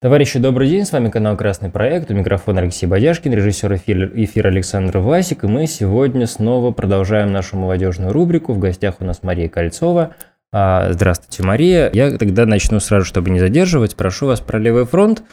Товарищи, добрый день, с вами канал Красный проект, у микрофона Алексей Бодяшкин, режиссер эфира, Александр Власик, и мы сегодня снова продолжаем нашу молодежную рубрику, в гостях у нас Мария Кольцова. А, здравствуйте, Мария. Я тогда начну сразу, чтобы не задерживать, прошу вас про Левый фронт,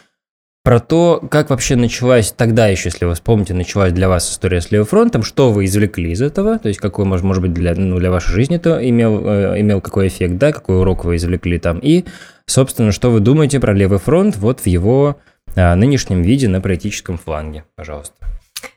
про то, как вообще началась тогда еще, если вы вспомните, началась для вас история с Левым фронтом, что вы извлекли из этого, то есть какой, может, может быть, для, ну, для вашей жизни это имел, э, имел какой эффект, да, какой урок вы извлекли там, и, собственно, что вы думаете про Левый фронт вот в его а, нынешнем виде на политическом фланге, пожалуйста.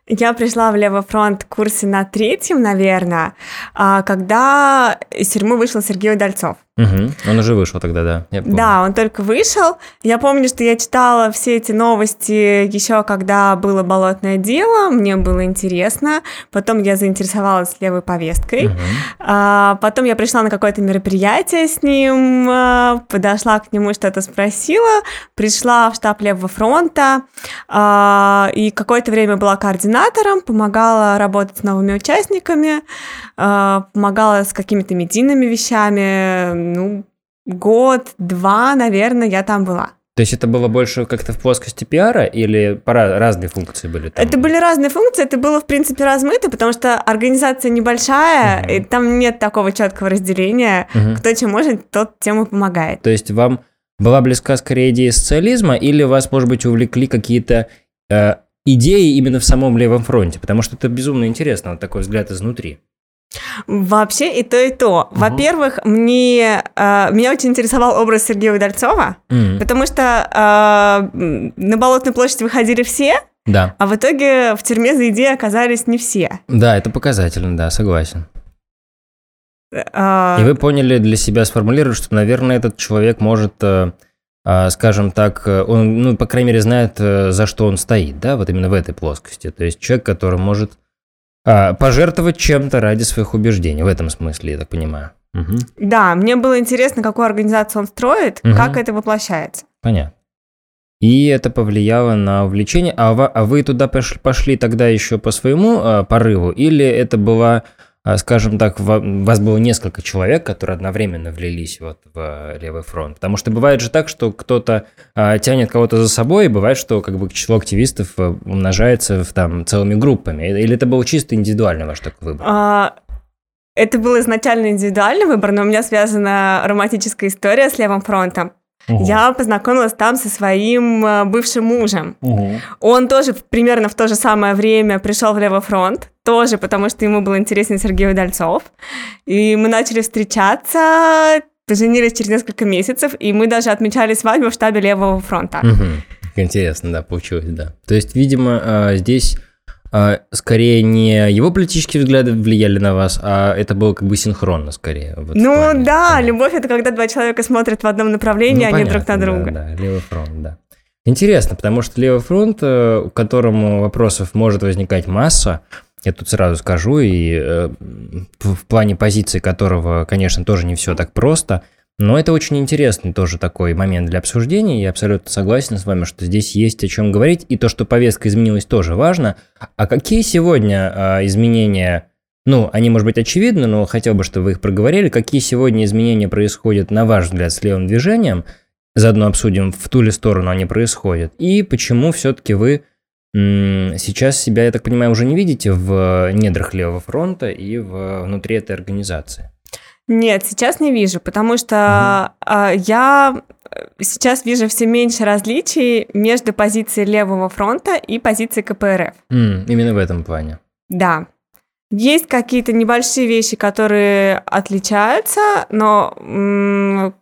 Я пришла в Левый фронт курсе на третьем, наверное, а, когда из тюрьмы вышел Сергей Удальцов. Угу. Он уже вышел тогда, да. Я да, он только вышел. Я помню, что я читала все эти новости еще когда было болотное дело, мне было интересно. Потом я заинтересовалась левой повесткой. Угу. А, потом я пришла на какое-то мероприятие с ним, а, подошла к нему, что-то спросила, пришла в штаб Левого фронта а, и какое-то время была координатором, помогала работать с новыми участниками, а, помогала с какими-то медийными вещами ну, год-два, наверное, я там была. То есть это было больше как-то в плоскости пиара или пора разные функции были там? Это были разные функции, это было в принципе размыто, потому что организация небольшая, угу. и там нет такого четкого разделения, угу. кто чем может, тот тем и помогает. То есть вам была близка скорее идея социализма, или вас, может быть, увлекли какие-то э, идеи именно в самом левом фронте? Потому что это безумно интересно, вот такой взгляд изнутри. Вообще и то, и то. Угу. Во-первых, мне, э, меня очень интересовал образ Сергея Удальцова, угу. потому что э, на Болотной площади выходили все, да. а в итоге в тюрьме за идеи оказались не все. Да, это показательно, да, согласен. А... И вы поняли для себя, сформулировали, что, наверное, этот человек может, э, э, скажем так, э, он, ну, по крайней мере, знает, э, за что он стоит, да, вот именно в этой плоскости. То есть человек, который может а, пожертвовать чем-то ради своих убеждений. В этом смысле, я так понимаю. Угу. Да, мне было интересно, какую организацию он строит, угу. как это воплощается. Понятно. И это повлияло на увлечение. А вы, а вы туда пошли, пошли тогда еще по своему а, порыву? Или это была а, скажем так, вас было несколько человек, которые одновременно влились вот в левый фронт? Потому что бывает же так, что кто-то а, тянет кого-то за собой, и бывает, что как бы число активистов э, умножается в, там целыми группами. Или это был чисто индивидуальный ваш такой выбор? А, это был изначально индивидуальный выбор, но у меня связана романтическая история с левым фронтом. Угу. Я познакомилась там со своим э, бывшим мужем. Угу. Он тоже примерно в то же самое время пришел в Левый фронт, тоже потому что ему был интересен Сергей Удальцов. И мы начали встречаться, поженились через несколько месяцев, и мы даже отмечали свадьбу в штабе Левого фронта. Угу. Интересно, да, получилось, да. То есть, видимо, а, здесь скорее не его политические взгляды влияли на вас, а это было как бы синхронно скорее. Ну плане. да, да, любовь это когда два человека смотрят в одном направлении, ну, а не друг на друга. Да, да, левый фронт, да. Интересно, потому что левый фронт, э, к которому вопросов может возникать масса, я тут сразу скажу, и э, в плане позиции которого, конечно, тоже не все так просто – но это очень интересный тоже такой момент для обсуждения. Я абсолютно согласен с вами, что здесь есть о чем говорить. И то, что повестка изменилась, тоже важно. А какие сегодня а, изменения, ну, они, может быть, очевидны, но хотел бы, чтобы вы их проговорили. Какие сегодня изменения происходят, на ваш взгляд, с левым движением? Заодно обсудим, в ту ли сторону они происходят. И почему все-таки вы сейчас себя, я так понимаю, уже не видите в недрах левого фронта и в, внутри этой организации? Нет, сейчас не вижу, потому что угу. я сейчас вижу все меньше различий между позицией левого фронта и позицией КПРФ. Mm, именно в этом плане. Да. Есть какие-то небольшие вещи, которые отличаются, но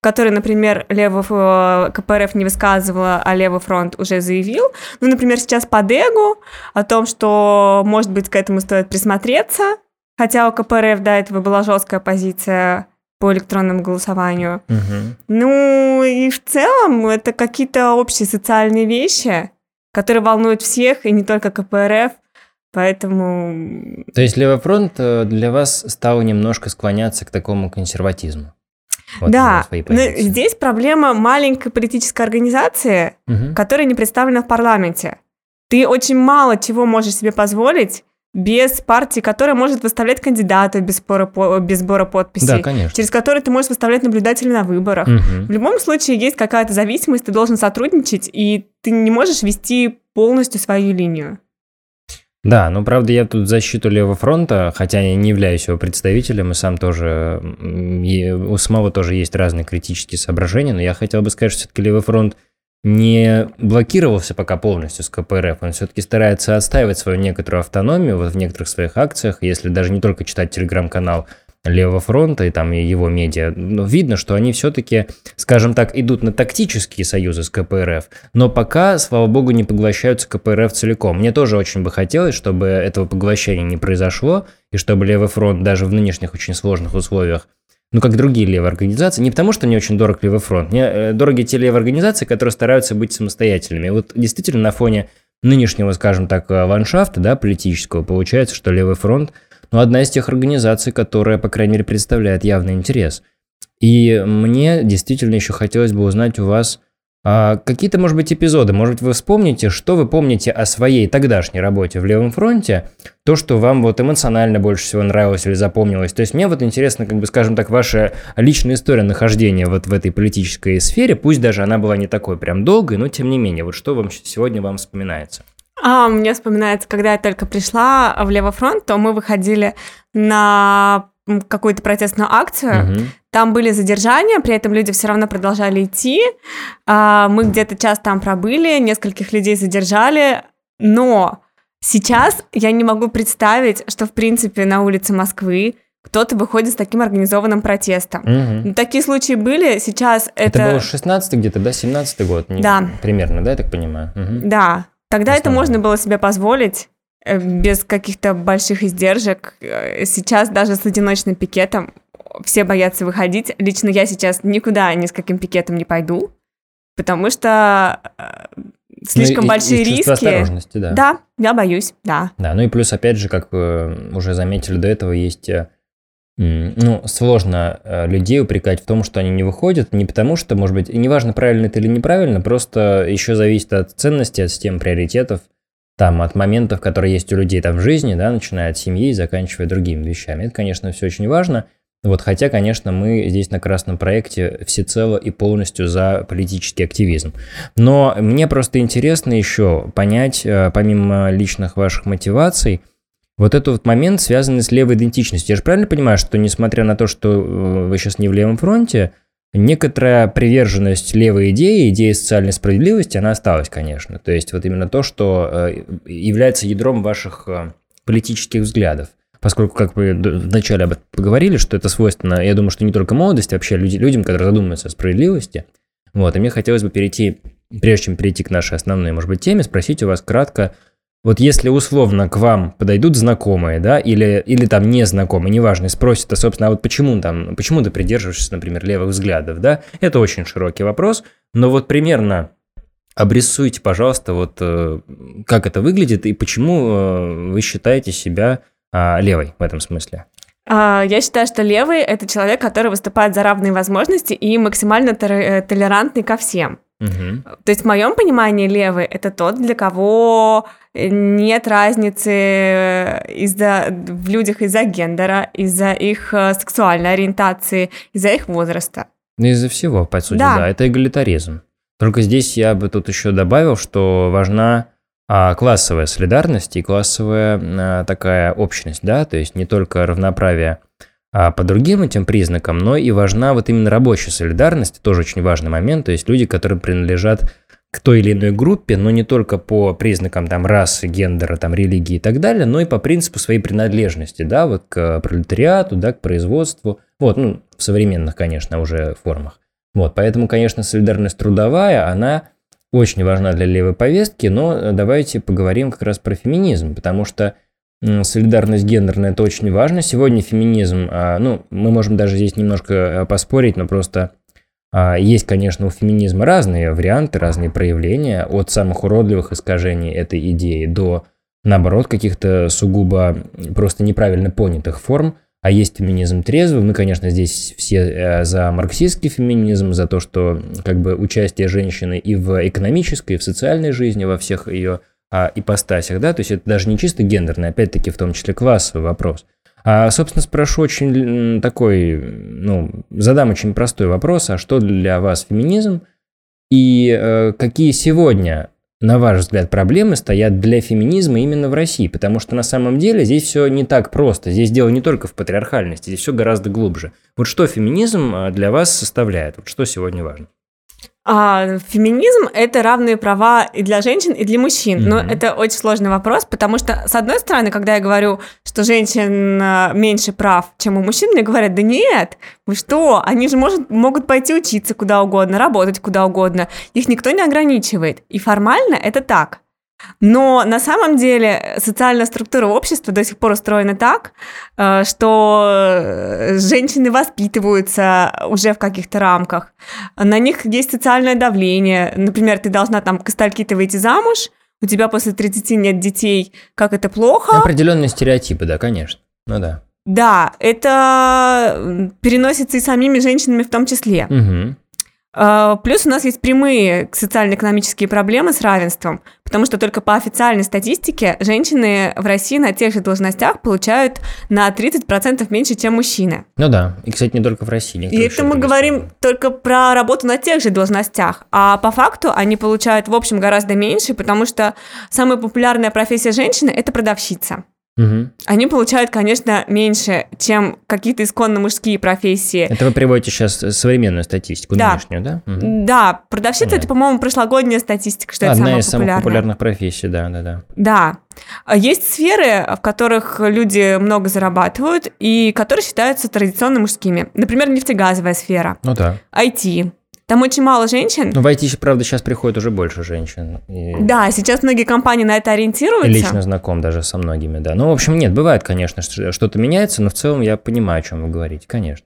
которые, например, левого КПРФ не высказывала, а левый фронт уже заявил. Ну, например, сейчас по Дегу о том, что, может быть, к этому стоит присмотреться, Хотя у КПРФ до этого была жесткая позиция по электронному голосованию. Угу. Ну и в целом это какие-то общие социальные вещи, которые волнуют всех, и не только КПРФ. Поэтому... То есть Левый фронт э, для вас стал немножко склоняться к такому консерватизму? Вот да, но здесь проблема маленькой политической организации, угу. которая не представлена в парламенте. Ты очень мало чего можешь себе позволить, без партии, которая может выставлять кандидата без сбора, без сбора подписей. Да, конечно. Через который ты можешь выставлять наблюдателей на выборах. Угу. В любом случае есть какая-то зависимость, ты должен сотрудничать, и ты не можешь вести полностью свою линию. Да, ну правда я тут защиту левого фронта, хотя я не являюсь его представителем, и сам тоже, и у самого тоже есть разные критические соображения, но я хотел бы сказать, что все-таки левый фронт не блокировался пока полностью с КПРФ, он все-таки старается отстаивать свою некоторую автономию вот в некоторых своих акциях, если даже не только читать телеграм-канал Левого фронта и там его медиа, но видно, что они все-таки, скажем так, идут на тактические союзы с КПРФ, но пока, слава богу, не поглощаются КПРФ целиком. Мне тоже очень бы хотелось, чтобы этого поглощения не произошло, и чтобы Левый фронт даже в нынешних очень сложных условиях ну, как другие левые организации, не потому, что мне очень дорог левый фронт, мне э, дороги те левые организации, которые стараются быть самостоятельными. вот действительно на фоне нынешнего, скажем так, э, ландшафта, да, политического, получается, что левый фронт, ну, одна из тех организаций, которая, по крайней мере, представляет явный интерес. И мне действительно еще хотелось бы узнать у вас, а какие-то, может быть, эпизоды, может быть, вы вспомните, что вы помните о своей тогдашней работе в Левом фронте, то, что вам вот эмоционально больше всего нравилось или запомнилось. То есть мне вот интересно, как бы, скажем так, ваша личная история нахождения вот в этой политической сфере, пусть даже она была не такой прям долгой, но тем не менее, вот что вам сегодня вам вспоминается? А, мне вспоминается, когда я только пришла в Левый фронт, то мы выходили на какую-то протестную акцию. Угу. Там были задержания, при этом люди все равно продолжали идти. А, мы где-то час там пробыли, нескольких людей задержали, но сейчас я не могу представить, что в принципе на улице Москвы кто-то выходит с таким организованным протестом. Угу. Такие случаи были, сейчас это... Это был 16 где-то, да, 17 год? Да. Примерно, да, я так понимаю? Угу. Да, тогда это можно было себе позволить. Э, без каких-то больших издержек. Э, сейчас даже с одиночным пикетом все боятся выходить. Лично я сейчас никуда ни с каким пикетом не пойду, потому что э, слишком ну, большие и, и риски. осторожности, да. Да, я боюсь, да. Да, ну и плюс, опять же, как уже заметили до этого, есть ну, сложно людей упрекать в том, что они не выходят, не потому что, может быть, неважно, правильно это или неправильно, просто еще зависит от ценности, от систем приоритетов, там от моментов, которые есть у людей там в жизни, да, начиная от семьи и заканчивая другими вещами. Это, конечно, все очень важно. Вот, хотя, конечно, мы здесь на красном проекте всецело и полностью за политический активизм. Но мне просто интересно еще понять, э, помимо личных ваших мотиваций, вот этот вот момент, связанный с левой идентичностью. Я же правильно понимаю, что несмотря на то, что э, вы сейчас не в левом фронте, Некоторая приверженность левой идеи, идеи социальной справедливости, она осталась, конечно. То есть вот именно то, что э, является ядром ваших политических взглядов. Поскольку, как вы вначале об этом поговорили, что это свойственно, я думаю, что не только молодости, а вообще люди, людям, которые задумываются о справедливости. Вот, и мне хотелось бы перейти, прежде чем перейти к нашей основной, может быть, теме, спросить у вас кратко, вот если условно к вам подойдут знакомые, да, или, или там незнакомые, неважно, и спросят, а, собственно, а вот почему там, почему ты придерживаешься, например, левых взглядов, да, это очень широкий вопрос, но вот примерно обрисуйте, пожалуйста, вот э, как это выглядит и почему э, вы считаете себя а, левой в этом смысле. А, я считаю, что левый – это человек, который выступает за равные возможности и максимально э, толерантный ко всем. Угу. То есть в моем понимании левый это тот, для кого нет разницы из-за в людях из-за гендера, из-за их э, сексуальной ориентации, из-за их возраста. Ну, из-за всего, по сути, да. да, это эгалитаризм. Только здесь я бы тут еще добавил, что важна а, классовая солидарность и классовая а, такая общность, да, то есть не только равноправие а по другим этим признакам, но и важна вот именно рабочая солидарность, тоже очень важный момент, то есть люди, которые принадлежат к той или иной группе, но не только по признакам там расы, гендера, там религии и так далее, но и по принципу своей принадлежности, да, вот к пролетариату, да, к производству, вот, ну, в современных, конечно, уже формах. Вот, поэтому, конечно, солидарность трудовая, она очень важна для левой повестки, но давайте поговорим как раз про феминизм, потому что солидарность гендерная, это очень важно. Сегодня феминизм, а, ну, мы можем даже здесь немножко а, поспорить, но просто а, есть, конечно, у феминизма разные варианты, разные проявления, от самых уродливых искажений этой идеи до, наоборот, каких-то сугубо просто неправильно понятых форм, а есть феминизм трезвый. Мы, конечно, здесь все э, за марксистский феминизм, за то, что как бы участие женщины и в экономической, и в социальной жизни, во всех ее а, ипостасях, да, то есть это даже не чисто гендерный, опять-таки в том числе классовый вопрос. А, собственно, спрошу очень такой, ну, задам очень простой вопрос, а что для вас феминизм и э, какие сегодня на ваш взгляд, проблемы стоят для феминизма именно в России? Потому что на самом деле здесь все не так просто. Здесь дело не только в патриархальности, здесь все гораздо глубже. Вот что феминизм а, для вас составляет? Вот что сегодня важно? А, феминизм это равные права и для женщин, и для мужчин. Mm-hmm. Но это очень сложный вопрос, потому что, с одной стороны, когда я говорю, что женщин а, меньше прав, чем у мужчин, мне говорят, да нет, вы что, они же может, могут пойти учиться куда угодно, работать куда угодно, их никто не ограничивает. И формально это так. Но на самом деле социальная структура общества до сих пор устроена так, э, что э, женщины воспитываются уже в каких-то рамках. На них есть социальное давление. Например, ты должна там к стальки-то выйти замуж, у тебя после 30 нет детей, как это плохо. Определенные стереотипы, да, конечно. Ну да. Да, это переносится и самими женщинами в том числе. Угу. А, плюс у нас есть прямые социально-экономические проблемы с равенством, потому что только по официальной статистике женщины в России на тех же должностях получают на 30% меньше, чем мужчины. Ну да, и, кстати, не только в России. И это мы говорим только про работу на тех же должностях, а по факту они получают, в общем, гораздо меньше, потому что самая популярная профессия женщины – это продавщица. Угу. Они получают, конечно, меньше, чем какие-то исконно мужские профессии. Это вы приводите сейчас современную статистику, да. нынешнюю, да? Угу. Да, продавщица да. это, по-моему, прошлогодняя статистика, что Одна это из самых популярных профессий, да, да, да. Да. Есть сферы, в которых люди много зарабатывают и которые считаются традиционно мужскими. Например, нефтегазовая сфера. Ну да. IT. Там очень мало женщин. Ну, в IT, правда, сейчас приходит уже больше женщин. И... Да, сейчас многие компании на это ориентируются. лично знаком даже со многими, да. Ну, в общем, нет, бывает, конечно, что-то меняется, но в целом я понимаю, о чем вы говорите, конечно.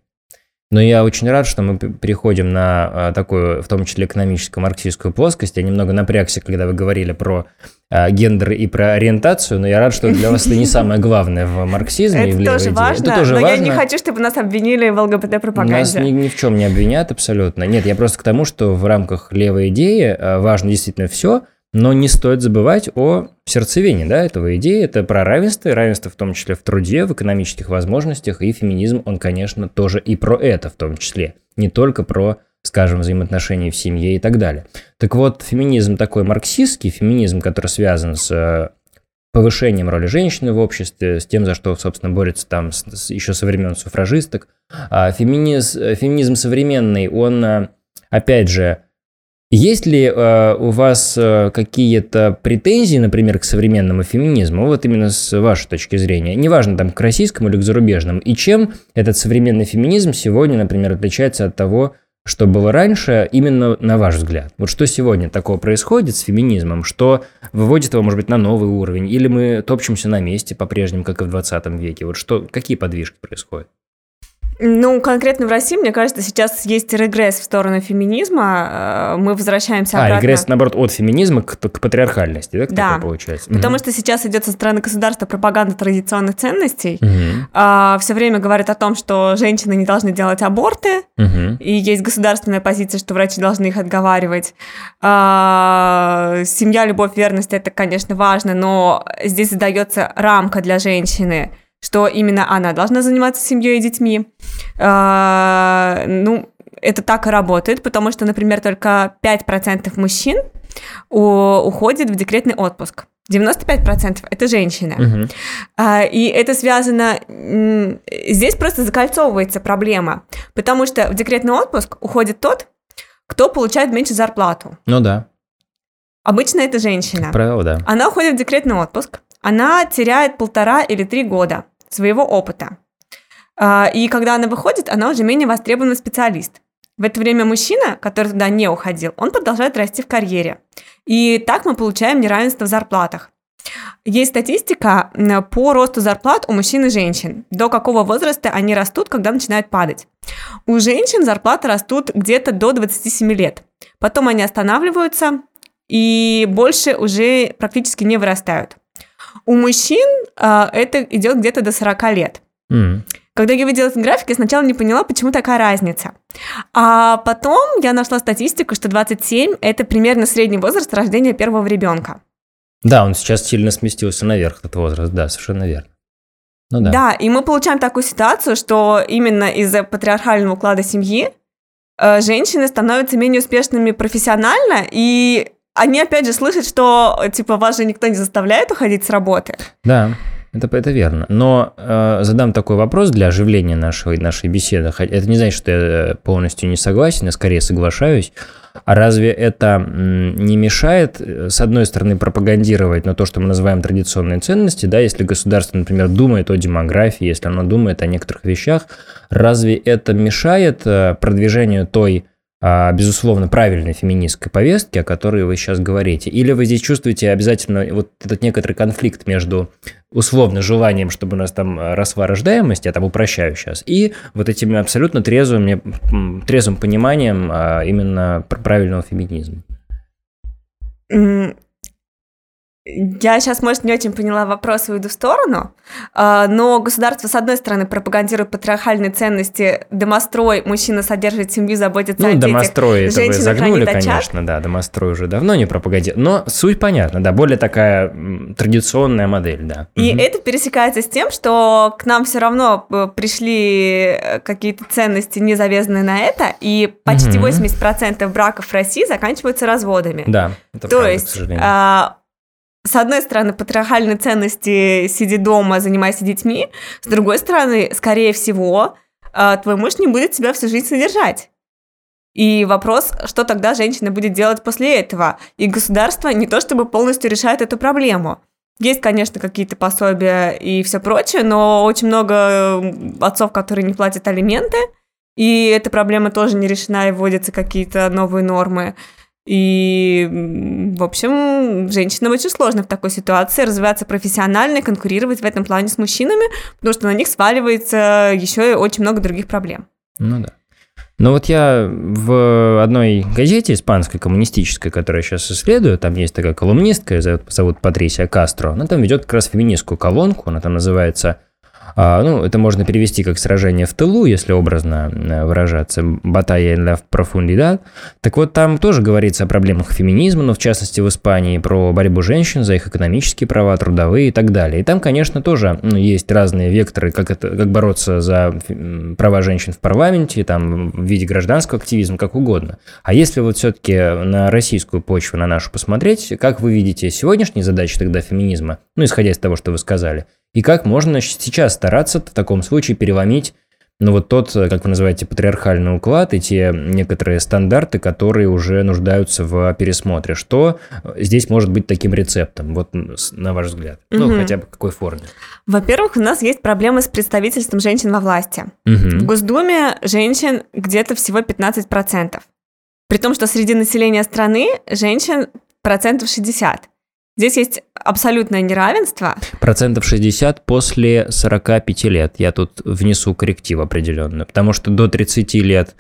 Но я очень рад, что мы переходим на а, такую, в том числе, экономическую марксистскую плоскость. Я немного напрягся, когда вы говорили про а, гендер и про ориентацию, но я рад, что для вас это не самое главное в марксизме и в левой тоже идее. Важно, это тоже но важно. я не хочу, чтобы нас обвинили в ЛГБТ-пропаганде. Нас ни, ни в чем не обвинят абсолютно. Нет, я просто к тому, что в рамках левой идеи а, важно действительно все, но не стоит забывать о сердцевине да, этого идеи. Это про равенство, и равенство в том числе в труде, в экономических возможностях, и феминизм, он, конечно, тоже и про это в том числе. Не только про, скажем, взаимоотношения в семье и так далее. Так вот, феминизм такой марксистский, феминизм, который связан с э, повышением роли женщины в обществе, с тем, за что, собственно, борется там с, с, еще со времен суфражисток. А феминиз, феминизм современный, он, э, опять же, есть ли э, у вас э, какие-то претензии, например, к современному феминизму, вот именно с вашей точки зрения, неважно там к российскому или к зарубежному, и чем этот современный феминизм сегодня, например, отличается от того, что было раньше, именно на ваш взгляд? Вот что сегодня такого происходит с феминизмом, что выводит его, может быть, на новый уровень, или мы топчемся на месте по-прежнему, как и в 20 веке? Вот что, какие подвижки происходят? Ну, конкретно в России, мне кажется, сейчас есть регресс в сторону феминизма. Э, мы возвращаемся а, обратно. А, регресс, наоборот, от феминизма к, к патриархальности, да? да. получается? Потому угу. что сейчас идет со стороны государства пропаганда традиционных ценностей. Угу. А, все время говорят о том, что женщины не должны делать аборты. Угу. И есть государственная позиция, что врачи должны их отговаривать. А, семья, любовь, верность – это, конечно, важно, но здесь задается рамка для женщины – что именно она должна заниматься семьей и детьми. А, ну, это так и работает, потому что, например, только 5% мужчин уходит в декретный отпуск. 95% это женщины. Угу. А, и это связано... Здесь просто закольцовывается проблема, потому что в декретный отпуск уходит тот, кто получает меньше зарплату. Ну да. Обычно это женщина. Правило, да. Она уходит в декретный отпуск, она теряет полтора или три года своего опыта. А, и когда она выходит, она уже менее востребованный специалист. В это время мужчина, который туда не уходил, он продолжает расти в карьере. И так мы получаем неравенство в зарплатах. Есть статистика по росту зарплат у мужчин и женщин. До какого возраста они растут, когда начинают падать. У женщин зарплаты растут где-то до 27 лет. Потом они останавливаются и больше уже практически не вырастают. У мужчин э, это идет где-то до 40 лет. Mm. Когда я видела этот график, я сначала не поняла, почему такая разница. А потом я нашла статистику, что 27 – это примерно средний возраст рождения первого ребенка. Да, он сейчас сильно сместился наверх, этот возраст, да, совершенно верно. Ну, да. да, и мы получаем такую ситуацию, что именно из-за патриархального уклада семьи э, женщины становятся менее успешными профессионально, и они опять же слышат, что типа вас же никто не заставляет уходить с работы. Да. Это, это верно. Но э, задам такой вопрос для оживления нашей, нашей беседы. Это не значит, что я полностью не согласен, я скорее соглашаюсь. А разве это не мешает, э, с одной стороны, пропагандировать на то, что мы называем традиционные ценности, да, если государство, например, думает о демографии, если оно думает о некоторых вещах, разве это мешает э, продвижению той безусловно, правильной феминистской повестки, о которой вы сейчас говорите? Или вы здесь чувствуете обязательно вот этот некоторый конфликт между условно желанием, чтобы у нас там росла рождаемость, я там упрощаю сейчас, и вот этим абсолютно трезвым, трезвым пониманием а, именно правильного феминизма? Я сейчас, может, не очень поняла вопрос, уйду в сторону, а, но государство, с одной стороны, пропагандирует патриархальные ценности, домострой, мужчина содержит семью, заботится ну, о детях, домострой это вы загнули, конечно, да, домострой уже давно не пропагандирует, но суть понятна, да, более такая традиционная модель, да. И угу. это пересекается с тем, что к нам все равно э, пришли э, какие-то ценности, не завязанные на это, и почти угу. 80% браков в России заканчиваются разводами. Да, это То правда, есть, с одной стороны, патриархальные ценности «сиди дома, занимайся детьми», с другой стороны, скорее всего, а, твой муж не будет тебя всю жизнь содержать. И вопрос, что тогда женщина будет делать после этого? И государство не то чтобы полностью решает эту проблему. Есть, конечно, какие-то пособия и все прочее, но очень много отцов, которые не платят алименты, и эта проблема тоже не решена, и вводятся какие-то новые нормы. И, в общем, женщинам очень сложно в такой ситуации развиваться профессионально и конкурировать в этом плане с мужчинами, потому что на них сваливается еще и очень много других проблем. Ну да. Но вот я в одной газете испанской, коммунистической, которую я сейчас исследую, там есть такая колумнистка, зовут, зовут Патрисия Кастро, она там ведет как раз феминистскую колонку, она там называется ну, это можно перевести как сражение в тылу, если образно э, выражаться, батая la profundidad. Так вот, там тоже говорится о проблемах феминизма, но в частности в Испании, про борьбу женщин за их экономические права, трудовые и так далее. И там, конечно, тоже ну, есть разные векторы, как, это, как бороться за права женщин в парламенте, там, в виде гражданского активизма, как угодно. А если вот все-таки на российскую почву, на нашу посмотреть, как вы видите сегодняшние задачи тогда феминизма, ну, исходя из того, что вы сказали – и как можно сейчас стараться в таком случае переломить ну вот тот, как вы называете, патриархальный уклад и те некоторые стандарты, которые уже нуждаются в пересмотре. Что здесь может быть таким рецептом, вот на ваш взгляд? Угу. Ну, хотя бы в какой форме? Во-первых, у нас есть проблемы с представительством женщин во власти. Угу. В Госдуме женщин где-то всего 15%. При том, что среди населения страны женщин процентов 60. Здесь есть абсолютное неравенство. Процентов 60 после 45 лет. Я тут внесу корректив определенно. Потому что до 30 лет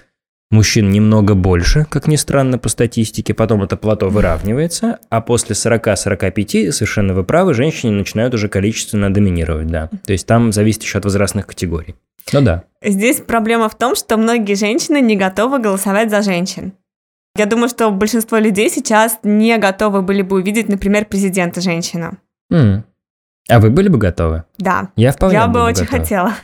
мужчин немного больше, как ни странно, по статистике. Потом это плато выравнивается. А после 40-45, совершенно вы правы, женщины начинают уже количественно доминировать, да. То есть там зависит еще от возрастных категорий. Ну да. Здесь проблема в том, что многие женщины не готовы голосовать за женщин. Я думаю, что большинство людей сейчас не готовы были бы увидеть, например, президента женщину. Mm. А вы были бы готовы? Да. Я вполне Я бы очень готов. хотела.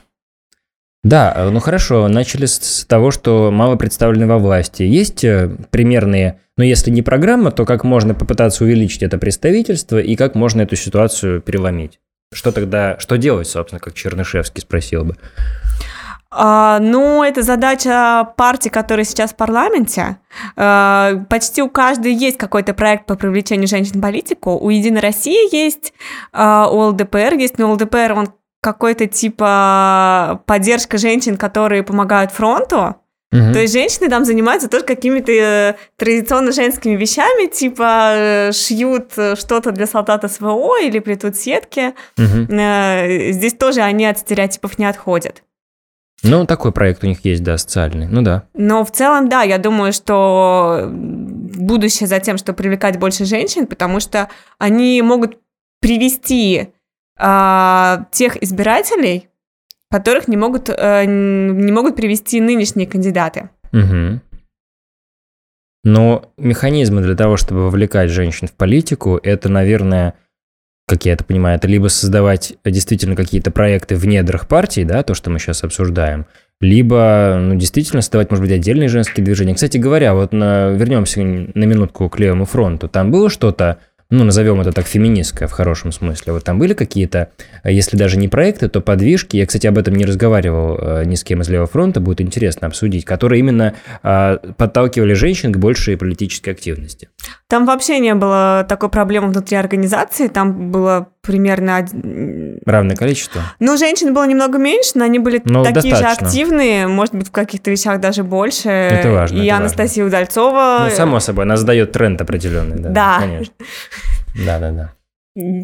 Да, э, ну хорошо, начали с того, что мало представлены во власти. Есть э, примерные, ну если не программа, то как можно попытаться увеличить это представительство и как можно эту ситуацию переломить? Что тогда, что делать, собственно, как Чернышевский спросил бы? А, ну, это задача партии, которая сейчас в парламенте. А, почти у каждой есть какой-то проект по привлечению женщин в политику. У Единой России есть, а, у ЛДПР есть, но ЛДПР, он какой-то типа поддержка женщин, которые помогают фронту. Угу. То есть женщины там занимаются тоже какими-то э, традиционно женскими вещами, типа э, шьют что-то для солдата СВО или плетут сетки. Угу. Здесь тоже они от стереотипов не отходят. Ну, такой проект у них есть, да, социальный. Ну да. Но в целом, да, я думаю, что будущее за тем, что привлекать больше женщин, потому что они могут привести э, тех избирателей, которых не могут, э, не могут привести нынешние кандидаты. Угу. Но механизмы для того, чтобы вовлекать женщин в политику, это, наверное, как я это понимаю, это либо создавать действительно какие-то проекты в недрах партии, да, то, что мы сейчас обсуждаем, либо, ну, действительно создавать, может быть, отдельные женские движения. Кстати говоря, вот на, вернемся на минутку к левому фронту. Там было что-то ну, назовем это так, феминистская в хорошем смысле. Вот там были какие-то, э, если даже не проекты, то подвижки. Я, кстати, об этом не разговаривал э, ни с кем из Левого фронта, будет интересно обсудить, которые именно а, подталкивали женщин к большей политической активности. Там вообще не было такой проблемы внутри организации, там было примерно... Равное количество? Ну, женщин было немного меньше, но они были ну, такие достаточно. же активные, может быть, в каких-то вещах даже больше. Это важно. И это Анастасия важно. Удальцова... Ну, само собой, она задает тренд определенный, да. Да. Конечно. Да, да, да.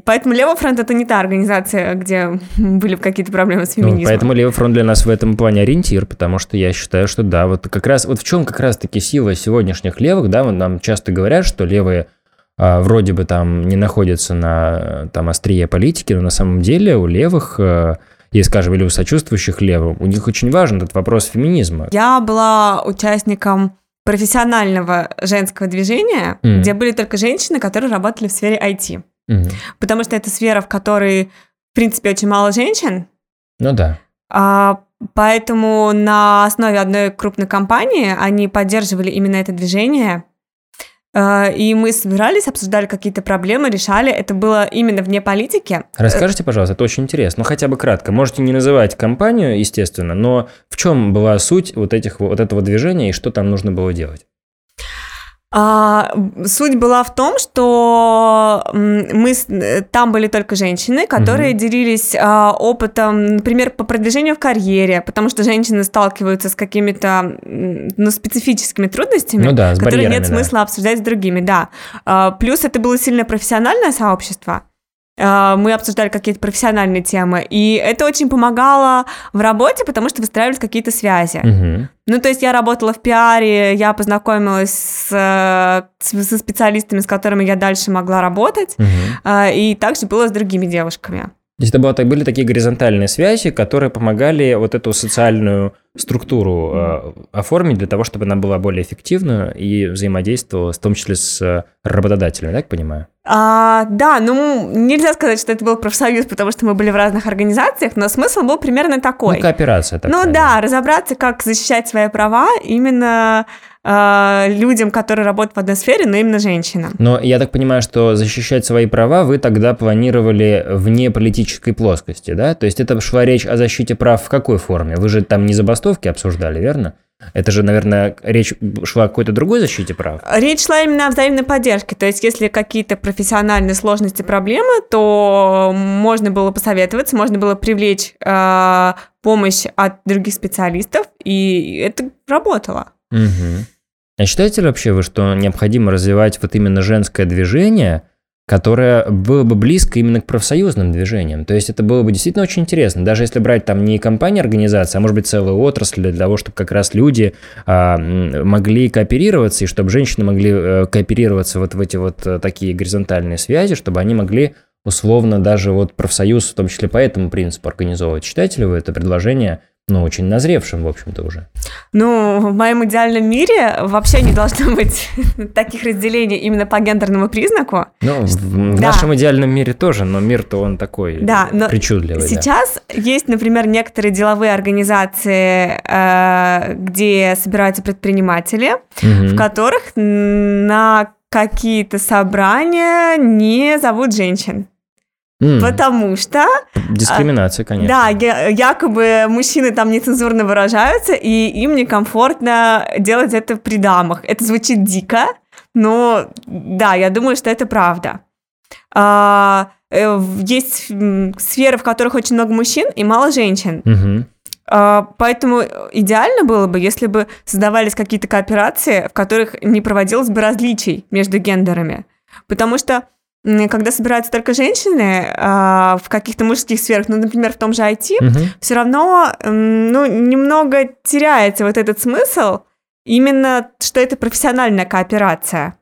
Поэтому Левый фронт это не та организация, где были какие-то проблемы с ну, феминизмом. Ну, поэтому Левый фронт для нас в этом плане ориентир, потому что я считаю, что да, вот как раз, вот в чем как раз-таки сила сегодняшних левых, да, вот нам часто говорят, что левые вроде бы там не находятся на там острие политики, но на самом деле у левых а, и, скажем, или у сочувствующих левым, у них очень важен этот вопрос феминизма. Я была участником профессионального женского движения, mm. где были только женщины, которые работали в сфере IT. Mm. Потому что это сфера, в которой, в принципе, очень мало женщин. Ну да. А, поэтому на основе одной крупной компании они поддерживали именно это движение. А, и мы собирались, обсуждали какие-то проблемы, решали. Это было именно вне политики. Расскажите, пожалуйста, это очень интересно. Ну, хотя бы кратко. Можете не называть компанию, естественно, но в чем была суть вот, этих, вот этого движения и что там нужно было делать? А, суть была в том, что мы там были только женщины, которые угу. делились а, опытом, например, по продвижению в карьере, потому что женщины сталкиваются с какими-то ну, специфическими трудностями, ну да, которые нет смысла да. обсуждать с другими, да. А, плюс это было сильно профессиональное сообщество. А, мы обсуждали какие-то профессиональные темы, и это очень помогало в работе, потому что выстраивались какие-то связи. Угу. Ну, то есть я работала в пиаре, я познакомилась с, со специалистами, с которыми я дальше могла работать, угу. и также было с другими девушками. То есть это было, были такие горизонтальные связи, которые помогали вот эту социальную структуру э, оформить для того, чтобы она была более эффективна и взаимодействовала, в том числе с работодателями, так понимаю? А, да, ну нельзя сказать, что это был профсоюз, потому что мы были в разных организациях, но смысл был примерно такой. Ну, кооперация такая. Ну да, разобраться, как защищать свои права именно э, людям, которые работают в одной сфере, но именно женщинам. Но я так понимаю, что защищать свои права вы тогда планировали вне политической плоскости, да? То есть это шла речь о защите прав в какой форме? Вы же там не забастовки обсуждали, верно? Это же, наверное, речь шла о какой-то другой защите прав? Речь шла именно о взаимной поддержке. То есть, если какие-то профессиональные сложности, проблемы, то можно было посоветоваться, можно было привлечь э, помощь от других специалистов, и это работало. Угу. А считаете ли вообще вы, что необходимо развивать вот именно женское движение, которое было бы близко именно к профсоюзным движениям? То есть это было бы действительно очень интересно, даже если брать там не компания, организация, а может быть целая отрасль для того, чтобы как раз люди а, могли кооперироваться и чтобы женщины могли а, кооперироваться вот в эти вот а, такие горизонтальные связи, чтобы они могли условно даже вот профсоюз в том числе по этому принципу организовывать. Считаете ли вы это предложение – ну, очень назревшим, в общем-то, уже. Ну, в моем идеальном мире вообще не должно быть таких разделений именно по гендерному признаку. Ну, в, да. нашем идеальном мире тоже, но мир-то он такой да, но причудливый. Сейчас да. есть, например, некоторые деловые организации, э, где собираются предприниматели, угу. в которых на какие-то собрания не зовут женщин. Mm. Потому что... Дискриминация, конечно. Да, якобы мужчины там нецензурно выражаются, и им некомфортно делать это при дамах. Это звучит дико, но да, я думаю, что это правда. А, э, есть сферы, в которых очень много мужчин и мало женщин. Угу. Поэтому идеально было бы, если бы создавались какие-то кооперации, в которых не проводилось бы различий между гендерами. Потому что когда собираются только женщины а, в каких-то мужских сферах, ну, например, в том же IT, угу. все равно, ну, немного теряется вот этот смысл, именно что это профессиональная кооперация.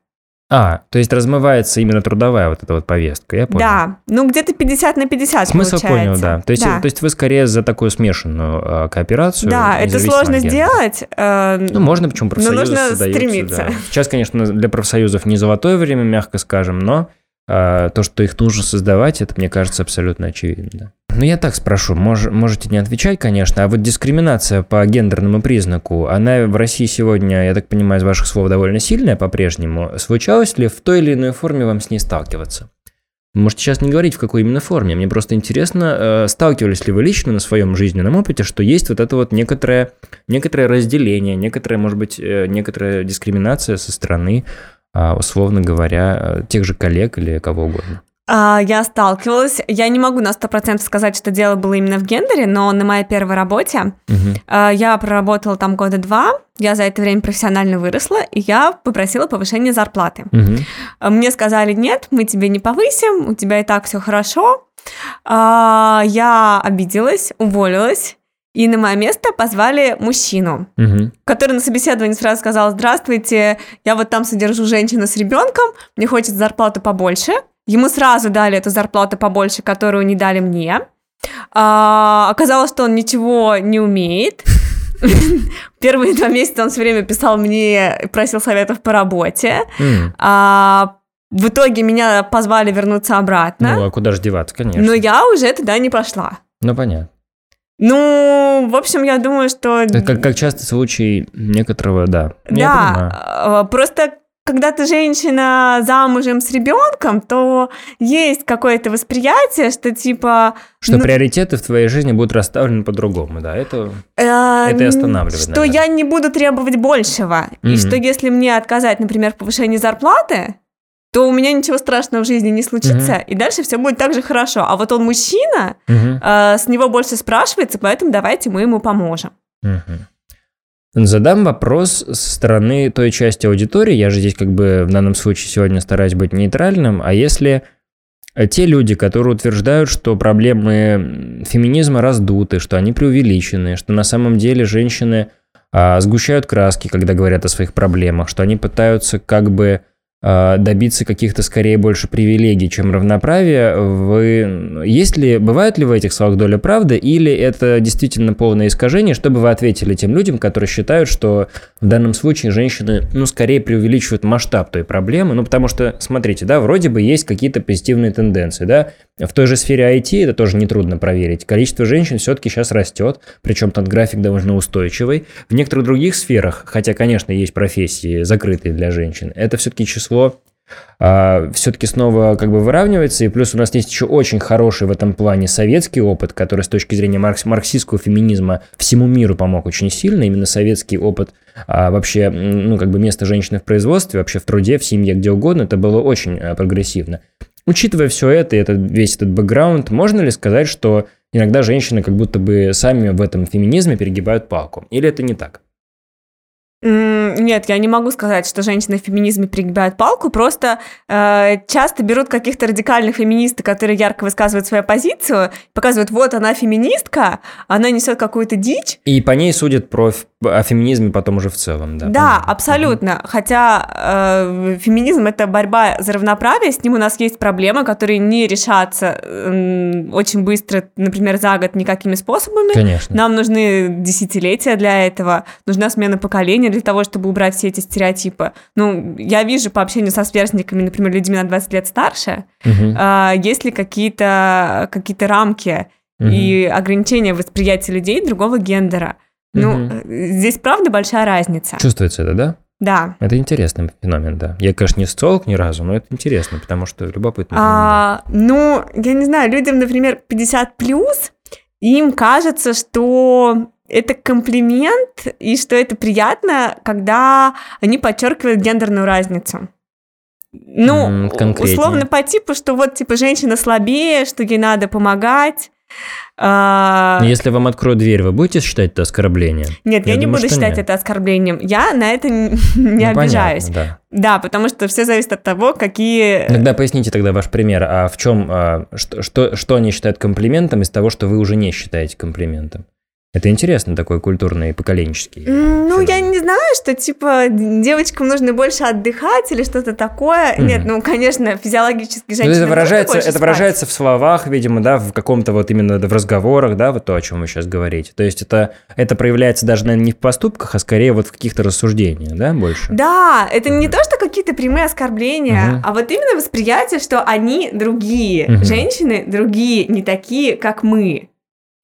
А, то есть размывается именно трудовая вот эта вот повестка, я понял. Да, ну где-то 50 на 50 Смысл получается. понял, да. То есть, да. то есть вы скорее за такую смешанную э, кооперацию. Да, это сложно сделать. Э, ну, можно, почему профсоюзы но нужно стремиться. Да. Сейчас, конечно, для профсоюзов не золотое время, мягко скажем, но а, то, что их нужно создавать, это, мне кажется, абсолютно очевидно. Ну, я так спрошу, мож, можете не отвечать, конечно, а вот дискриминация по гендерному признаку, она в России сегодня, я так понимаю, из ваших слов довольно сильная по-прежнему. Случалось ли в той или иной форме вам с ней сталкиваться? Можете сейчас не говорить, в какой именно форме. Мне просто интересно, э, сталкивались ли вы лично на своем жизненном опыте, что есть вот это вот некоторое, некоторое разделение, некоторое, может быть, э, некоторая дискриминация со стороны, условно говоря, э, тех же коллег или кого угодно. А, я сталкивалась. Я не могу на 100% сказать, что дело было именно в гендере, но на моей первой работе угу. я проработала там года два. Я за это время профессионально выросла, и я попросила повышения зарплаты. Угу. Мне сказали, нет, мы тебе не повысим, у тебя и так все хорошо. Я обиделась, уволилась. И на мое место позвали мужчину, угу. который на собеседовании сразу сказал: Здравствуйте, я вот там содержу женщину с ребенком, мне хочется зарплату побольше. Ему сразу дали эту зарплату побольше, которую не дали мне. А, оказалось, что он ничего не умеет. Первые два месяца он все время писал мне, просил советов по работе. А, в итоге меня позвали вернуться обратно. Ну, а куда же деваться, конечно. Но я уже туда не пошла. Ну, понятно. Ну, в общем, я думаю, что... Как, как часто случай некоторого, да. Да, а, просто когда ты женщина замужем с ребенком, то есть какое-то восприятие, что типа... Что ну, приоритеты в твоей жизни будут расставлены по-другому, да, это, э, это и останавливает. Что наверное. я не буду требовать большего, mm-hmm. и что если мне отказать, например, в повышении зарплаты, то у меня ничего страшного в жизни не случится, mm-hmm. и дальше все будет так же хорошо. А вот он мужчина, mm-hmm. э, с него больше спрашивается, поэтому давайте мы ему поможем. Mm-hmm. Задам вопрос со стороны той части аудитории. Я же здесь как бы в данном случае сегодня стараюсь быть нейтральным. А если те люди, которые утверждают, что проблемы феминизма раздуты, что они преувеличены, что на самом деле женщины а, сгущают краски, когда говорят о своих проблемах, что они пытаются как бы добиться каких-то скорее больше привилегий, чем равноправия. Вы... Есть ли, бывает ли в этих словах доля правды, или это действительно полное искажение, чтобы вы ответили тем людям, которые считают, что в данном случае женщины, ну, скорее преувеличивают масштаб той проблемы, ну, потому что, смотрите, да, вроде бы есть какие-то позитивные тенденции, да, в той же сфере IT это тоже нетрудно проверить. Количество женщин все-таки сейчас растет, причем тот график довольно устойчивый. В некоторых других сферах, хотя, конечно, есть профессии закрытые для женщин, это все-таки число а, все-таки снова как бы выравнивается, и плюс у нас есть еще очень хороший в этом плане советский опыт, который с точки зрения маркс марксистского феминизма всему миру помог очень сильно, именно советский опыт а, вообще, ну, как бы место женщины в производстве, вообще в труде, в семье, где угодно, это было очень а, прогрессивно. Учитывая все это, этот, весь этот бэкграунд, можно ли сказать, что иногда женщины как будто бы сами в этом феминизме перегибают палку? Или это не так? Нет, я не могу сказать, что женщины в феминизме пригибают палку, просто э, часто берут каких-то радикальных феминисток, которые ярко высказывают свою позицию, показывают, вот она феминистка, она несет какую-то дичь. И по ней судят про о феминизме потом уже в целом, да? Да, понятно. абсолютно. mm Хотя э, феминизм это борьба за равноправие, с ним у нас есть проблемы, которые не решатся э, очень быстро, например, за год никакими способами. Конечно. Нам нужны десятилетия для этого, нужна смена поколения для того, чтобы убрать все эти стереотипы. Ну, я вижу по общению со сверстниками, например, людьми на 20 лет старше, угу. э, есть ли какие-то какие рамки угу. и ограничения восприятия людей другого гендера. Ну, угу. здесь правда большая разница. Чувствуется это, да? Да. Это интересный феномен, да. Я, конечно, не социолог ни разу, но это интересно, потому что любопытно. А, ну, я не знаю, людям, например, 50 плюс, им кажется, что это комплимент и что это приятно, когда они подчеркивают гендерную разницу. Ну, Конкретнее. условно по типу, что вот типа женщина слабее, что ей надо помогать. А... Если вам откроют дверь, вы будете считать это оскорблением? Нет, я, я не думаю, буду считать нет. это оскорблением. Я на это не ну, обижаюсь. Понятно, да. да, потому что все зависит от того, какие... Тогда поясните тогда ваш пример. А в чем, а, что, что, что они считают комплиментом из того, что вы уже не считаете комплиментом? Это интересно, такой культурный и поколенческий. Ну, я не знаю, что, типа, девочкам нужно больше отдыхать или что-то такое. Mm. Нет, ну, конечно, физиологически женщины это выражается, это выражается в словах, видимо, да, в каком-то вот именно в разговорах, да, вот то, о чем вы сейчас говорите. То есть это, это проявляется даже, наверное, не в поступках, а скорее вот в каких-то рассуждениях, да, больше? Да, это mm. не то, что какие-то прямые оскорбления, mm-hmm. а вот именно восприятие, что они другие, mm-hmm. женщины другие, не такие, как мы.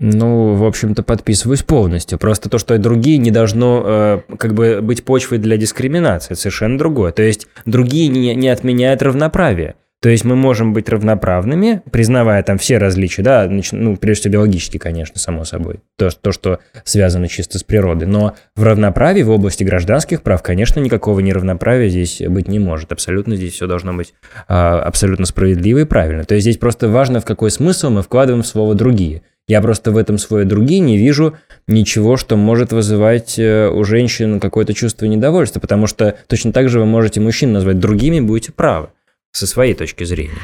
Ну, в общем-то, подписываюсь полностью. Просто то, что другие, не должно э, как бы быть почвой для дискриминации. Это совершенно другое. То есть другие не, не отменяют равноправие. То есть мы можем быть равноправными, признавая там все различия, да, ну, прежде всего биологически, конечно, само собой, то, то, что связано чисто с природой, но в равноправии в области гражданских прав, конечно, никакого неравноправия здесь быть не может, абсолютно здесь все должно быть а, абсолютно справедливо и правильно. То есть здесь просто важно, в какой смысл мы вкладываем в слово «другие». Я просто в этом свое другие не вижу ничего, что может вызывать э, у женщин какое-то чувство недовольства, потому что точно так же вы можете мужчин назвать другими, будете правы со своей точки зрения.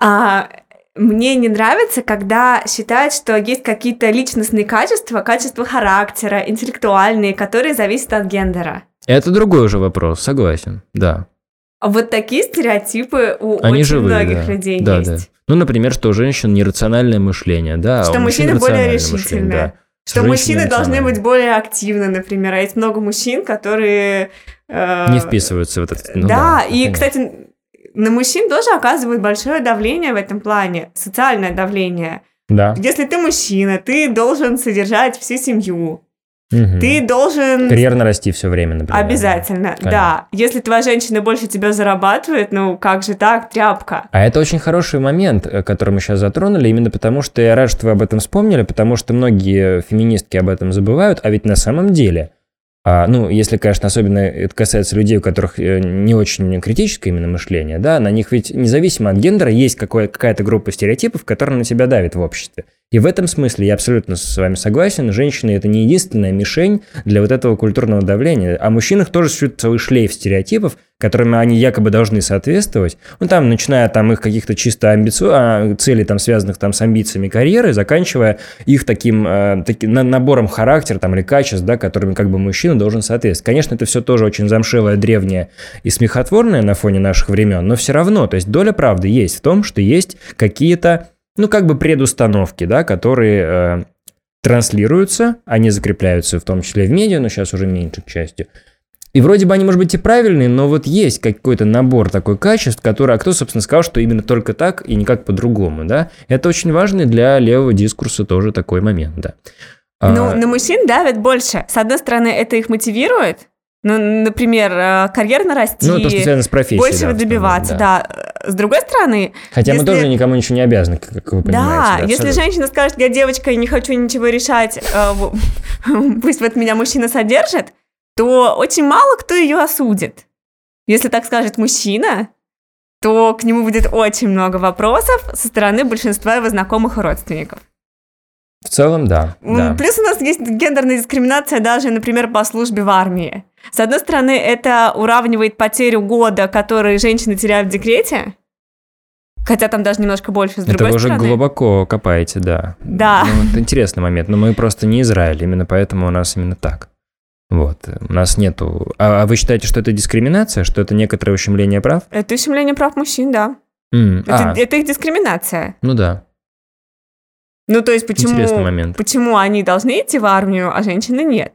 А, мне не нравится, когда считают, что есть какие-то личностные качества, качества характера, интеллектуальные, которые зависят от гендера. Это другой уже вопрос, согласен, да. Вот такие стереотипы у Они очень живые, многих да. людей да, есть. Да. Ну, например, что у женщин нерациональное мышление, да. Что а мужчины более решительные. Да. Что мужчины должны быть более активны, например. А есть много мужчин, которые... Э, не вписываются в этот... Ну, да, да, и, конечно. кстати, на мужчин тоже оказывает большое давление в этом плане, социальное давление. Да. Если ты мужчина, ты должен содержать всю семью. Угу. Ты должен... Карьерно расти все время, например. Обязательно, Конечно. да. Если твоя женщина больше тебя зарабатывает, ну как же так, тряпка. А это очень хороший момент, э, который мы сейчас затронули, именно потому что я рад, что вы об этом вспомнили, потому что многие феминистки об этом забывают, а ведь на самом деле а, ну, если, конечно, особенно это касается людей, у которых э, не очень критическое именно мышление, да, на них ведь независимо от гендера есть какая-то группа стереотипов, которая на тебя давит в обществе. И в этом смысле я абсолютно с вами согласен, женщины это не единственная мишень для вот этого культурного давления, а мужчинах тоже существует целый шлейф стереотипов, которыми они якобы должны соответствовать, ну там, начиная там их каких-то чисто амбици... а, целей, там, связанных там с амбициями карьеры, заканчивая их таким, э, таким набором характера там или качеств, да, которыми как бы мужчина должен соответствовать. Конечно, это все тоже очень замшелое, древнее и смехотворное на фоне наших времен, но все равно, то есть доля правды есть в том, что есть какие-то ну, как бы предустановки, да, которые э, транслируются, они закрепляются в том числе в медиа, но сейчас уже меньше, к счастью. И вроде бы они, может быть, и правильные, но вот есть какой-то набор такой качеств, который, а кто, собственно, сказал, что именно только так и никак по-другому, да? Это очень важный для левого дискурса тоже такой момент, да. Ну, а... на мужчин давят больше. С одной стороны, это их мотивирует, ну, например, э, карьерно расти. Ну, то, что связано с профессией. Больше да, добиваться, да. да. С другой стороны... Хотя если... мы тоже никому ничего не обязаны, как вы понимаете. Да, да если женщина скажет, я девочка и не хочу ничего решать, э, пусть вот меня мужчина содержит, то очень мало кто ее осудит. Если так скажет мужчина, то к нему будет очень много вопросов со стороны большинства его знакомых и родственников. В целом, да, да. Плюс у нас есть гендерная дискриминация даже, например, по службе в армии. С одной стороны, это уравнивает потерю года, который женщины теряют в декрете, Хотя там даже немножко больше, с другой Это вы уже глубоко копаете, да. Да. Ну, это интересный момент, но мы просто не Израиль, именно поэтому у нас именно так. Вот, у нас нету... А, а вы считаете, что это дискриминация, что это некоторое ущемление прав? Это ущемление прав мужчин, да. Mm, это, а. это их дискриминация. Ну да. Ну, то есть, почему, почему они должны идти в армию, а женщины нет?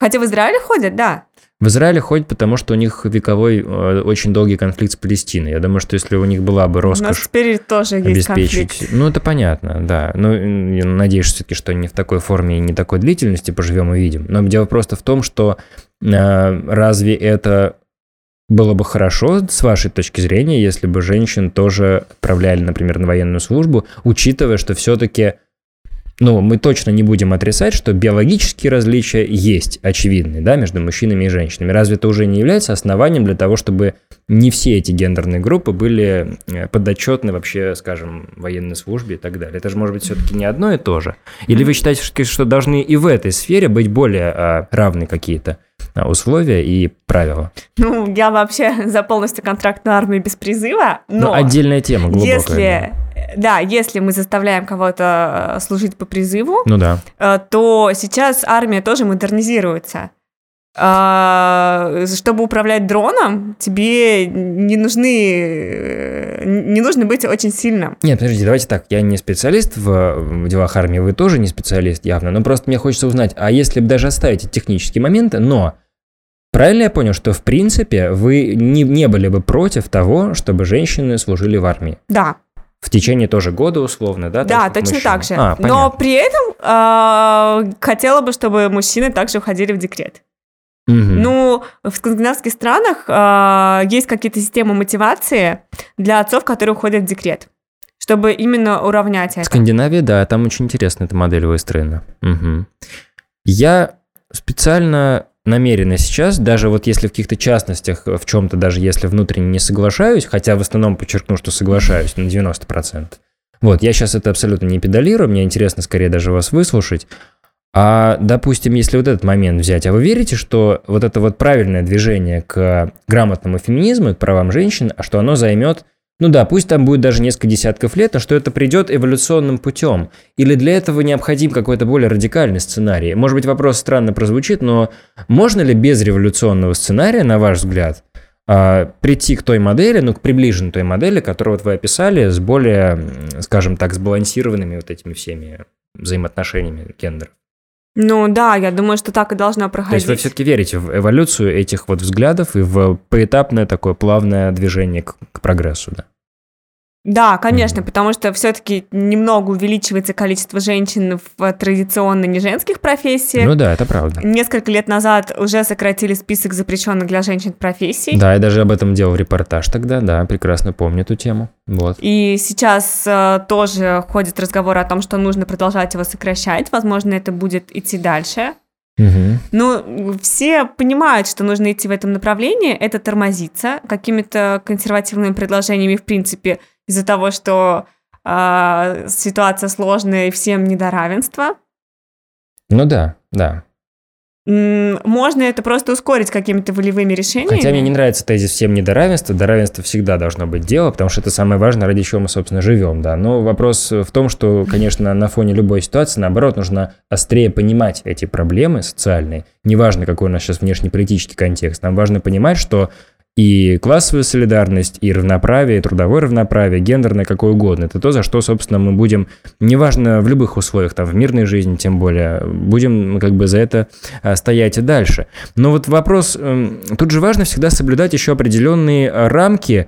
Хотя в Израиле ходят, да. В Израиле ходят, потому что у них вековой э, очень долгий конфликт с Палестиной. Я думаю, что если у них была бы роскошь... У нас теперь тоже есть обеспечить... конфликт. Ну, это понятно, да. Ну, я надеюсь все-таки, что не в такой форме и не такой длительности поживем и видим. Но дело просто в том, что э, разве это было бы хорошо, с вашей точки зрения, если бы женщин тоже отправляли, например, на военную службу, учитывая, что все-таки ну, мы точно не будем отрицать, что биологические различия есть очевидные, да, между мужчинами и женщинами. Разве это уже не является основанием для того, чтобы не все эти гендерные группы были э, подотчетны вообще, скажем, военной службе и так далее? Это же может быть все-таки не одно и то же. Или вы считаете, что должны и в этой сфере быть более а, равны какие-то условия и правила? Ну, я вообще за полностью контракт на армию без призыва, но... Ну, отдельная тема, глубокая. Если да, если мы заставляем кого-то э, служить по призыву, Ну да. э, то сейчас армия тоже модернизируется. А, Чтобы управлять дроном, тебе не нужны, э, не нужно быть очень сильным. Нет, подождите, давайте так. Я не специалист в, в делах армии, вы тоже не специалист явно. Но просто мне хочется узнать, а если бы даже оставить эти технические моменты, но правильно я понял, что в принципе вы не, не были бы против того, чтобы женщины служили в армии? Да, В течение тоже года условно, да? да, точно мужчины? так же. А, Но при этом а, хотела бы, чтобы мужчины также уходили в декрет. Ну, в скандинавских странах а, есть какие-то системы мотивации для отцов, которые уходят в декрет, чтобы именно уравнять это. Скандинавия, да, там очень интересно эта модель выстроена. Мгм. Я специально намеренно сейчас, даже вот если в каких-то частностях, в чем-то даже если внутренне не соглашаюсь, хотя в основном подчеркну, что соглашаюсь на 90%. Вот, я сейчас это абсолютно не педалирую, мне интересно скорее даже вас выслушать. А, допустим, если вот этот момент взять, а вы верите, что вот это вот правильное движение к грамотному феминизму, и к правам женщин, а что оно займет, ну да, пусть там будет даже несколько десятков лет, но что это придет эволюционным путем? Или для этого необходим какой-то более радикальный сценарий? Может быть, вопрос странно прозвучит, но можно ли без революционного сценария, на ваш взгляд, а, прийти к той модели, ну, к приближенной той модели, которую вот вы описали, с более, скажем так, сбалансированными вот этими всеми взаимоотношениями гендеров? Ну да, я думаю, что так и должно То проходить. есть вы все-таки верите в эволюцию этих вот взглядов и в поэтапное такое плавное движение к, к прогрессу, да? Да, конечно, потому что все-таки немного увеличивается количество женщин в традиционно не женских профессиях. Ну да, это правда. Несколько лет назад уже сократили список запрещенных для женщин профессий. Да, я даже об этом делал репортаж тогда, да, прекрасно помню эту тему. Вот. И сейчас э, тоже ходит разговор о том, что нужно продолжать его сокращать. Возможно, это будет идти дальше. Мгм. Ну, все понимают, что нужно идти в этом направлении. Это тормозится какими-то консервативными предложениями, в принципе, из-за того, что а, ситуация сложная и всем не до равенства. Ну да, да. Можно это просто ускорить какими-то волевыми решениями. Хотя мне не нравится тезис всем не до равенства. До равенства всегда должно быть дело, потому что это самое важное, ради чего мы, собственно, живем, да. Но вопрос в том, что, конечно, на фоне любой ситуации, наоборот, нужно острее понимать эти проблемы социальные. Неважно, какой у нас сейчас внешнеполитический контекст. Нам важно понимать, что и классовая солидарность, и равноправие, и трудовое равноправие, гендерное, какое угодно. Это то, за что, собственно, мы будем, неважно в любых условиях, там, в мирной жизни тем более, будем как бы за это а, стоять и дальше. Но вот вопрос, эм, тут же важно всегда соблюдать еще определенные рамки,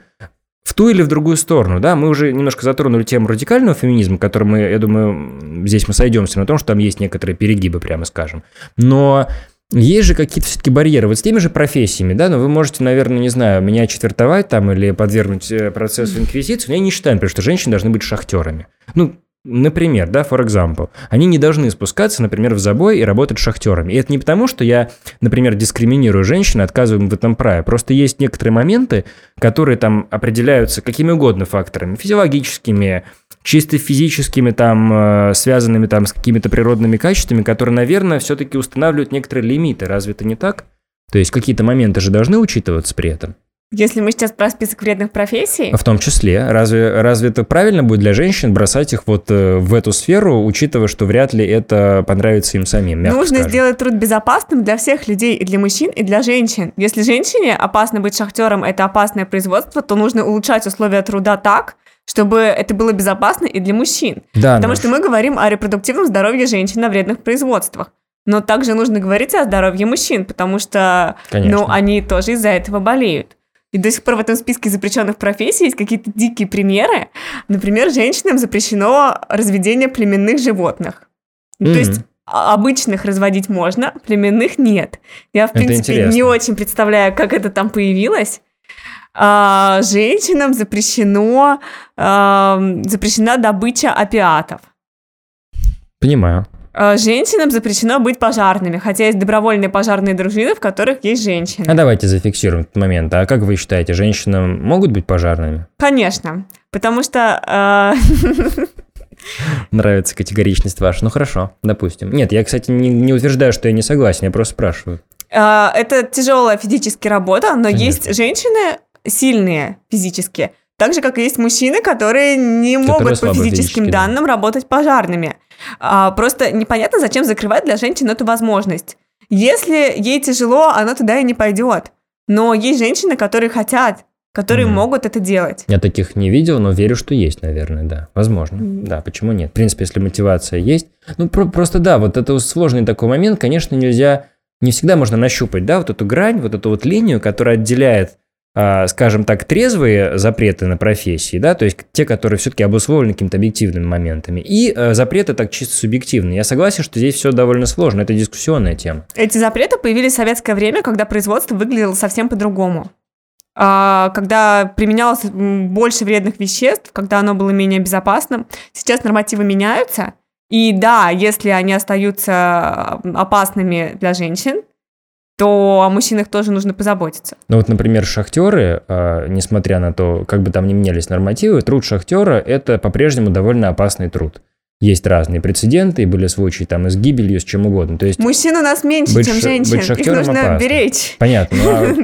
в ту или в другую сторону, да, мы уже немножко затронули тему радикального феминизма, который мы, я думаю, здесь мы сойдемся на том, что там есть некоторые перегибы, прямо скажем. Но есть же какие-то все-таки барьеры. Вот с теми же профессиями, да, но вы можете, наверное, не знаю, меня четвертовать там или подвергнуть э, процессу инквизиции, но я не считаю, например, что женщины должны быть шахтерами. Ну, Например, да, for example, они не должны спускаться, например, в забой и работать шахтерами. И это не потому, что я, например, дискриминирую женщин, отказываю им в этом праве. Просто есть некоторые моменты, которые там определяются какими угодно факторами, физиологическими, чисто физическими, там, э, связанными там с какими-то природными качествами, которые, наверное, все-таки устанавливают некоторые лимиты. Разве это не так? То есть какие-то моменты же должны учитываться при этом. Если мы сейчас про список вредных профессий, В том числе. Разве, разве это правильно будет для женщин бросать их вот э, в эту сферу, учитывая, что вряд ли это понравится им самим, нужно скажем. сделать труд безопасным для всех людей, и для мужчин, и для женщин. Если женщине опасно быть шахтером, это опасное производство, то нужно улучшать условия труда так, чтобы это было безопасно и для мужчин. Да, Потому Наш. что мы говорим о репродуктивном здоровье женщин на вредных производствах. Но также нужно говорить о здоровье мужчин, потому что Конечно. ну, они тоже из-за этого болеют. И до сих пор в этом списке запрещенных профессий есть какие-то дикие примеры. Например, женщинам запрещено разведение племенных животных. Ну, То есть а- обычных разводить можно, племенных нет. Я, в Это принципе, интересно. не очень представляю, как это там появилось. А, женщинам запрещено, ам, запрещена добыча опиатов. Понимаю. А, Женщинам запрещено быть пожарными, хотя есть добровольные пожарные дружины, в которых есть женщины. А давайте зафиксируем этот момент. А как вы считаете, женщины могут быть пожарными? Конечно, потому что а, Нравится категоричность ваша. Ну хорошо, допустим. Нет, я, кстати, не, не утверждаю, что я не согласен, я просто спрашиваю. а, это тяжелая физически работа, но Конечно. есть женщины сильные физически, Так же, как и есть мужчины, которые не Которые могут по физическим физически, да. данным работать пожарными. А, просто непонятно, зачем закрывать для женщин эту возможность. Если ей тяжело, она туда и не пойдет. Но есть женщины, которые хотят, которые Мгм. могут это делать. Я таких не видел, но верю, что есть, наверное, да. Возможно. Мгм. Да, почему нет? В принципе, если мотивация есть. Ну, про- просто да, вот это сложный такой момент, конечно, нельзя, не всегда можно нащупать, да, вот эту грань, вот эту вот линию, которая отделяет, скажем так, трезвые запреты на профессии, да, то есть те, которые все-таки обусловлены какими-то объективными моментами, и э, запреты так чисто субъективные. Я согласен, что здесь все довольно сложно, это дискуссионная тема. Эти запреты появились в советское время, когда производство выглядело совсем по-другому. А, Когда применялось больше вредных веществ, когда оно было менее безопасным. Сейчас нормативы меняются. И да, если они остаются а, опасными для женщин, то о мужчинах тоже нужно позаботиться. Ну вот, например, шахтеры, а, несмотря на то, как бы там ни менялись нормативы, труд шахтера – это по-прежнему довольно опасный труд. Есть разные прецеденты, и были случаи там и с гибелью, с чем угодно. То есть, Мужчин у нас меньше, Быть чем женщин. быть Их нужно опасно. беречь. понятно.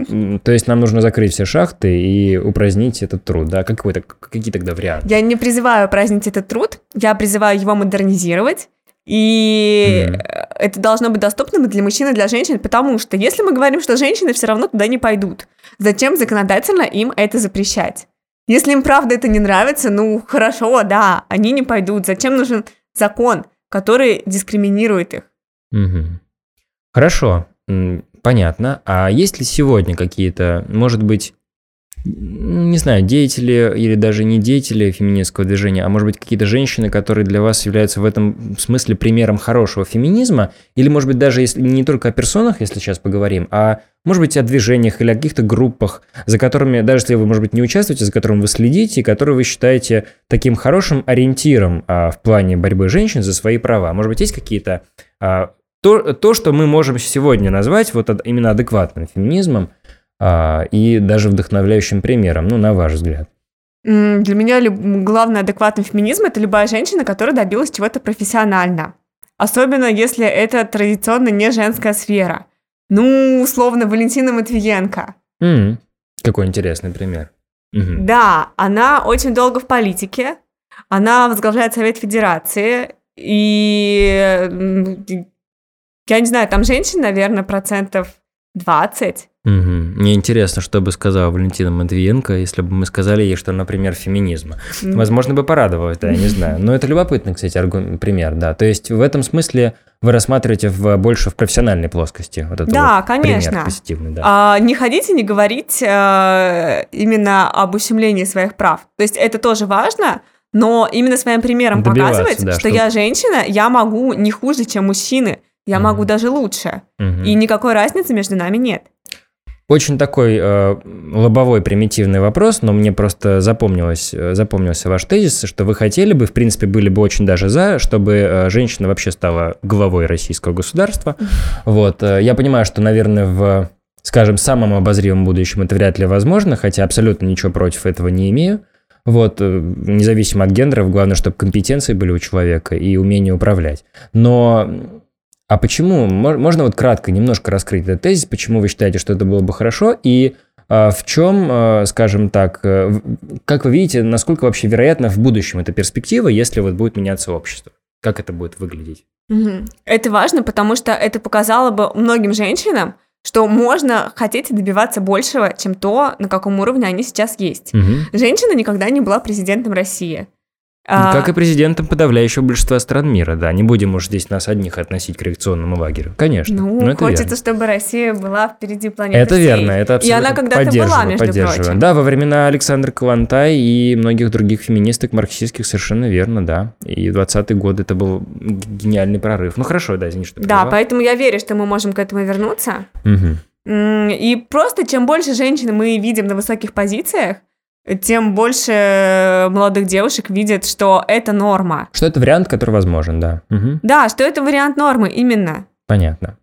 ну, а, то есть нам нужно закрыть все шахты и упразднить этот труд, да? Какой -то, какие тогда варианты? Я не призываю празднить этот труд, я призываю его модернизировать. И Мгм. это должно быть доступным и для мужчин, и для женщин, потому что если мы говорим, что женщины все равно туда не пойдут, зачем законодательно им это запрещать? Если им правда это не нравится, ну хорошо, да, они не пойдут. Зачем нужен закон, который дискриминирует их? Мгм. Хорошо, понятно. А есть ли сегодня какие-то, может быть, не знаю, деятели или даже не деятели феминистского движения, а может быть какие-то женщины, которые для вас являются в этом смысле примером хорошего феминизма, или может быть даже если не только о персонах, если сейчас поговорим, а может быть о движениях или о каких-то группах, за которыми, даже если вы, может быть, не участвуете, за которым вы следите, и которые вы считаете таким хорошим ориентиром а, в плане борьбы женщин за свои права. Может быть, есть какие-то а, то, то, что мы можем сегодня назвать вот именно адекватным феминизмом и даже вдохновляющим примером, ну, на ваш взгляд. Для меня главный адекватный феминизм это любая женщина, которая добилась чего-то профессионально. Особенно если это традиционно не женская сфера. Ну, условно, Валентина Матвиенко. М, Какой интересный пример. Мгм. Да, она очень долго в политике, она возглавляет Совет Федерации, и я не знаю, там женщин, наверное, процентов 20. Мгм. Мне интересно, что бы сказала Валентина Матвиенко, если бы мы сказали ей, что, например, феминизма. М, Возможно, бы порадовалась, да, я не знаю. Но это любопытный, кстати, аргу- пример, да. То есть в этом смысле вы рассматриваете в, больше в профессиональной плоскости. Вот это Да, вот конечно. Пример позитивный, да. А, не ходите, не говорить э, именно об ущемлении своих прав. То есть это тоже важно, но именно своим примером Добиваться, показывать, да, что чтоб- я женщина, я могу не хуже, чем мужчины, я Мгм. могу даже лучше. Мгм. И никакой разницы между нами нет. Очень такой э, лобовой примитивный вопрос, но мне просто запомнилось, э, запомнился ваш тезис, что вы хотели бы, в принципе, были бы очень даже за, чтобы э, женщина вообще стала главой российского государства. Вот, э, я понимаю, что, наверное, в, скажем, самом обозримом будущем это вряд ли возможно, хотя абсолютно ничего против этого не имею. Вот, э, независимо от гендеров, главное, чтобы компетенции были у человека и умение управлять. Но а почему? Мож- Можно вот кратко немножко раскрыть этот тезис, почему вы считаете, что это было бы хорошо, и а, в чем, а, скажем так, э, как вы видите, насколько вообще вероятно в будущем эта перспектива, если вот будет меняться общество? Как это будет выглядеть? Это важно, потому что это показало бы многим женщинам, что можно хотеть и добиваться большего, чем то, на каком уровне они сейчас есть. Мгм. Женщина никогда не была президентом России. А, Как и президентом подавляющего большинства стран мира, да. Не будем уж здесь нас одних относить к реакционному лагерю. Конечно. Ну, но это хочется, верно. чтобы Россия была впереди планеты Это всей. верно, это И абсолютно она когда-то была, между прочим. Да, во времена Александра Калантай и многих других феминисток марксистских совершенно верно, да. И 20-й год это был гениальный прорыв. Ну хорошо, да, извини, что Да, поэтому я верю, что мы можем к этому вернуться. М, И просто чем больше женщин мы видим на высоких позициях, тем больше молодых девушек видят, что это норма. Что это вариант, который возможен, да. Мгм. Да, что это вариант нормы, именно. Понятно.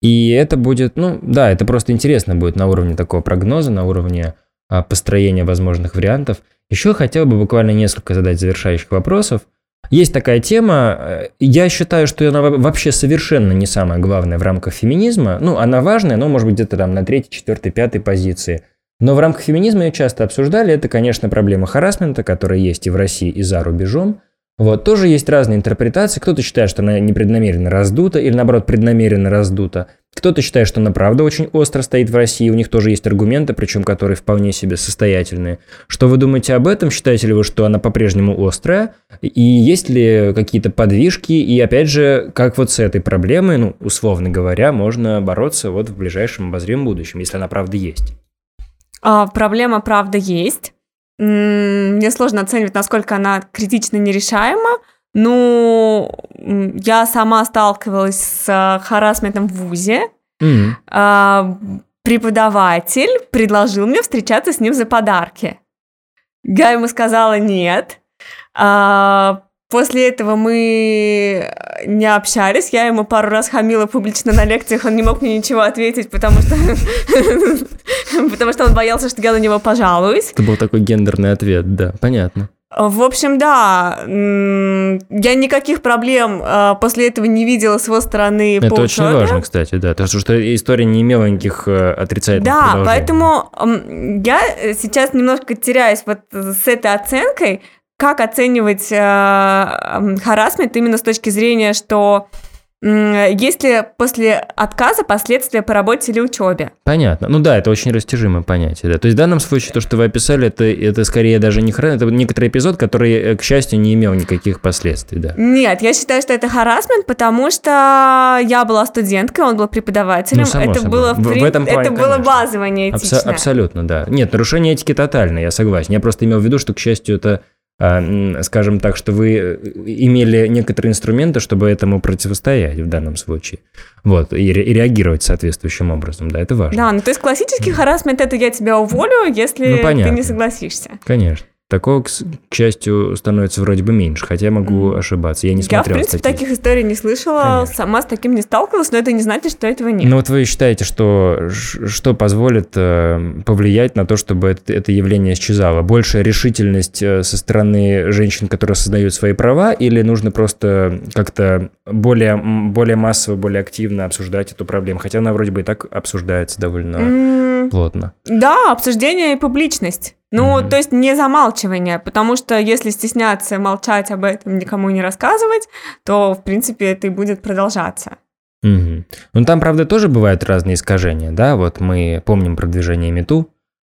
И это будет, ну да, это просто интересно будет на уровне такого прогноза, на уровне а, построения возможных вариантов. Еще хотел бы буквально несколько задать завершающих вопросов. Есть такая тема, э, я считаю, что она во- вообще совершенно не самая главная в рамках феминизма. Ну, она важная, но может быть где-то там на третьей, четвертой, пятой позиции. Но в рамках феминизма ее часто обсуждали. Это, конечно, проблема харасмента, которая есть и в России, и за рубежом. Вот, тоже есть разные интерпретации. Кто-то считает, что она непреднамеренно раздута, или наоборот, преднамеренно раздута. Кто-то считает, что она правда очень остро стоит в России, у них тоже есть аргументы, причем которые вполне себе состоятельные. Что вы думаете об этом? Считаете ли вы, что она по-прежнему острая? И есть ли какие-то подвижки? И опять же, как вот с этой проблемой, ну, условно говоря, можно бороться вот в ближайшем обозримом будущем, если она правда есть? А, проблема правда есть. Мне сложно оценивать, насколько она критично нерешаема. Ну, я сама сталкивалась с харасментом в ВУЗе. Mm-hmm. Преподаватель предложил мне встречаться с ним за подарки. Я ему сказала нет. А, После этого мы не общались, я ему пару раз хамила публично на лекциях, он не мог мне ничего ответить, потому что, потому что он боялся, что я на него пожалуюсь. Это был такой гендерный ответ, да, понятно. В общем, да, я никаких проблем а, после этого не видела с его стороны Это по очень учебе. важно, кстати, да, потому что история не имела никаких э, отрицательных Да, поэтому я сейчас немножко теряюсь вот с этой оценкой, как оценивать э, харасмент именно с точки зрения, что есть ли после отказа последствия по работе или учебе? Понятно. Ну да, это очень растяжимое понятие. Да. То есть в данном случае то, что вы описали, это, это скорее даже не харасмент, это некоторый эпизод, который, э, к счастью, не имел никаких последствий. Да. Нет, я считаю, что это харасмент, потому что я была студенткой, он был преподавателем. Ну, само это собой. было, в, в, в этом плане, это было базово неэтично. Абсо- абсолютно, да. Нет, нарушение этики тотально, я согласен. Я просто имел в виду, что, к счастью, это скажем так, что вы э, имели некоторые инструменты, чтобы этому противостоять в данном случае. Вот, и, ре- и реагировать соответствующим образом, да, это важно. Да, ну то есть классический харасмент – это я тебя уволю, если ну, ты не согласишься. Конечно. Такого, к, к счастью, становится вроде бы меньше, хотя я могу mm. ошибаться. Я не смотрел Я, в принципе, статистику. таких историй не слышала, Конечно. сама с таким не сталкивалась, но это не значит, что этого нет. Ну вот вы считаете, что что позволит э, повлиять на то, чтобы это, это явление исчезало? Большая решительность э, со стороны женщин, которые осознают свои права, или нужно просто как-то более, более массово, более активно обсуждать эту проблему? Хотя она вроде бы и так обсуждается довольно mm. плотно. Да, обсуждение и публичность. Ну, mm-hmm. то есть не замалчивание, потому что если стесняться молчать об этом, никому не рассказывать, то, в принципе, это и будет продолжаться. Угу. Ну, там, правда, тоже бывают разные искажения, да? Вот мы помним продвижение Мету,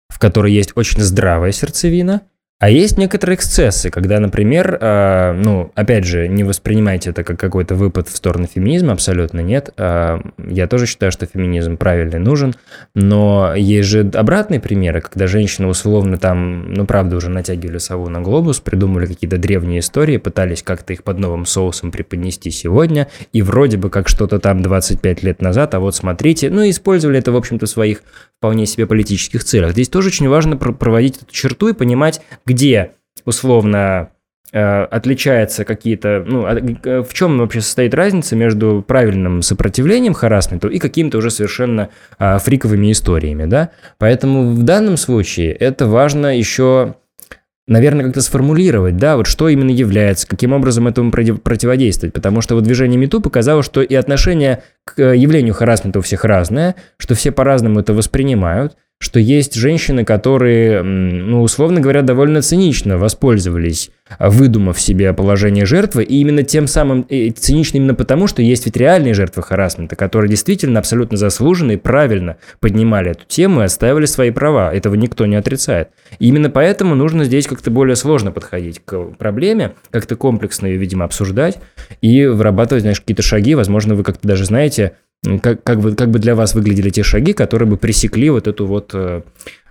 в которой есть очень здравая сердцевина – а есть некоторые эксцессы, когда, например, э, ну, опять же, не воспринимайте это как какой-то выпад в сторону феминизма, абсолютно нет. Э, я тоже считаю, что феминизм правильный нужен, но есть же обратные примеры, когда женщины условно там, ну, правда, уже натягивали сову на глобус, придумали какие-то древние истории, пытались как-то их под новым соусом преподнести сегодня, и вроде бы как что-то там 25 лет назад, а вот смотрите, ну, использовали это, в общем-то, в своих вполне себе политических целях. Здесь тоже очень важно проводить эту черту и понимать, где условно э, отличается какие-то, ну, а, в чем вообще состоит разница между правильным сопротивлением харасменту и какими-то уже совершенно а, фриковыми историями, да? Поэтому в данном случае это важно еще наверное, как-то сформулировать, да, вот что именно является, каким образом этому противодействовать, потому что вот движение МИТУ показало, что и отношение к явлению харасмента у всех разное, что все по-разному это воспринимают, что есть женщины, которые, ну, условно говоря, довольно цинично воспользовались, а, выдумав себе положение жертвы, и именно тем самым и цинично именно потому, что есть ведь реальные жертвы харасмента, которые действительно абсолютно заслуженно и правильно поднимали эту тему и отстаивали свои права. Этого никто не отрицает. И именно поэтому нужно здесь как-то более сложно подходить к проблеме, как-то комплексно ее, видимо, обсуждать и вырабатывать, знаешь, какие-то шаги. Возможно, вы как-то даже знаете, как, как, бы, как бы для вас выглядели те шаги, которые бы пресекли вот эту вот э,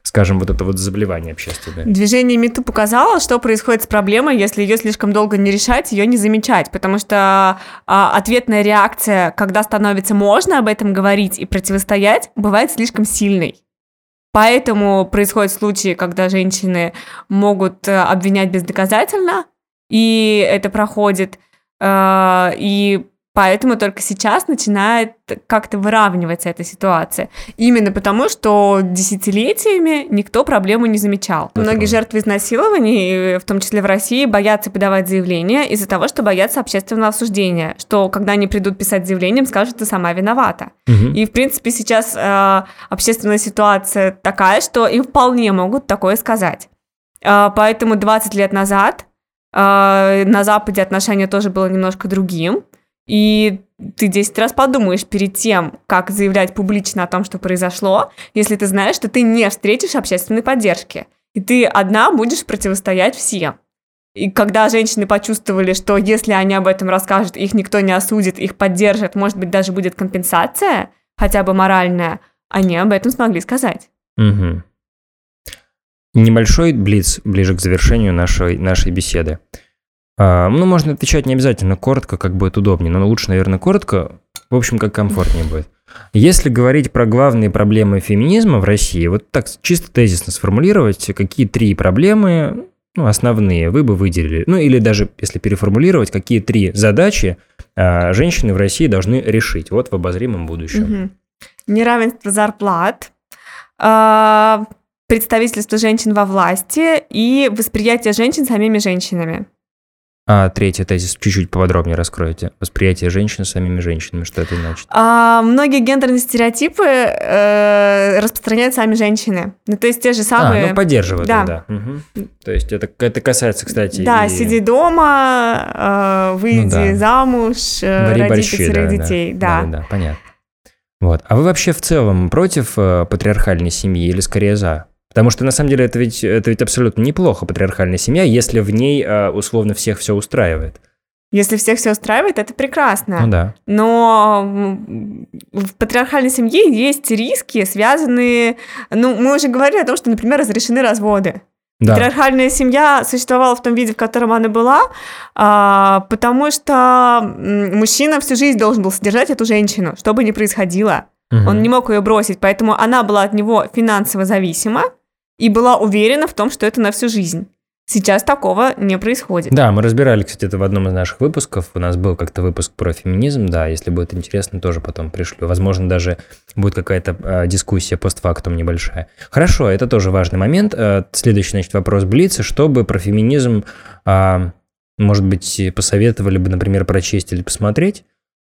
скажем, вот это вот заболевание общественное. Движение МИТУ показало, что происходит с проблемой, если ее слишком долго не решать, ее не замечать, потому что а, ответная реакция, когда становится можно об этом говорить и противостоять, бывает слишком сильной. Поэтому происходят случаи, когда женщины могут э, обвинять бездоказательно, и это проходит, э, и Поэтому только сейчас начинает как-то выравниваться эта ситуация. Именно потому, что десятилетиями никто проблему не замечал. Это Многие жертвы изнасилований, в том числе в России, боятся подавать заявление из-за того, что боятся общественного осуждения, что когда они придут писать заявление, скажут, ты сама виновата. Угу. И, в принципе, сейчас э, общественная ситуация такая, что им вполне могут такое сказать. Э, поэтому 20 лет назад э, на Западе отношение тоже было немножко другим. И ты 10 раз подумаешь перед тем, как заявлять публично о том, что произошло, если ты знаешь, что ты не встретишь общественной поддержки. И ты одна будешь противостоять всем. И когда женщины почувствовали, что если они об этом расскажут, их никто не осудит, их поддержит, может быть, даже будет компенсация, хотя бы моральная, они об этом смогли сказать. Угу. Небольшой блиц ближе к завершению нашей, нашей беседы. А, ну, можно отвечать не обязательно коротко, как будет удобнее, но лучше, наверное, коротко, в общем, как комфортнее будет. Если говорить про главные проблемы феминизма в России, вот так чисто тезисно сформулировать, какие три проблемы, ну, основные, вы бы выделили, ну, или даже, если переформулировать, какие три задачи а, женщины в России должны решить, вот в обозримом будущем. Угу. Неравенство зарплат, а, представительство женщин во власти и восприятие женщин самими женщинами. А третий тезис чуть-чуть поподробнее раскроете. Восприятие женщин самими женщинами, что это значит? А, многие гендерные стереотипы э, распространяют сами женщины. Ну, то есть те же самые... А, ну, поддерживают, да. да. Угу. То есть это, это касается, кстати... Да, и... сиди дома, э, выйди ну, да. замуж, Вари роди пятерых да, детей. Да. Да. Да, да, понятно. Вот. А вы вообще в целом против э, патриархальной семьи или скорее за? Потому что на самом деле это ведь, это ведь абсолютно неплохо, патриархальная семья, если в ней а, условно всех все устраивает. Если всех все устраивает, это прекрасно. Ну да. Но в патриархальной семье есть риски, связанные... Ну, мы уже говорили о том, что, например, разрешены разводы. Да. Патриархальная семья существовала в том виде, в котором она была, а, потому что мужчина всю жизнь должен был содержать эту женщину, что бы ни происходило. Угу. Он не мог ее бросить, поэтому она была от него финансово зависима и была уверена в том, что это на всю жизнь. Сейчас такого не происходит. Да, мы разбирали, кстати, это в одном из наших выпусков. У нас был как-то выпуск про феминизм, да, если будет интересно, тоже потом пришлю. Возможно, даже будет какая-то э, дискуссия постфактум небольшая. Хорошо, это тоже важный момент. Э, следующий, значит, вопрос Блица. Чтобы про феминизм, э, может быть, посоветовали бы, например, прочесть или посмотреть?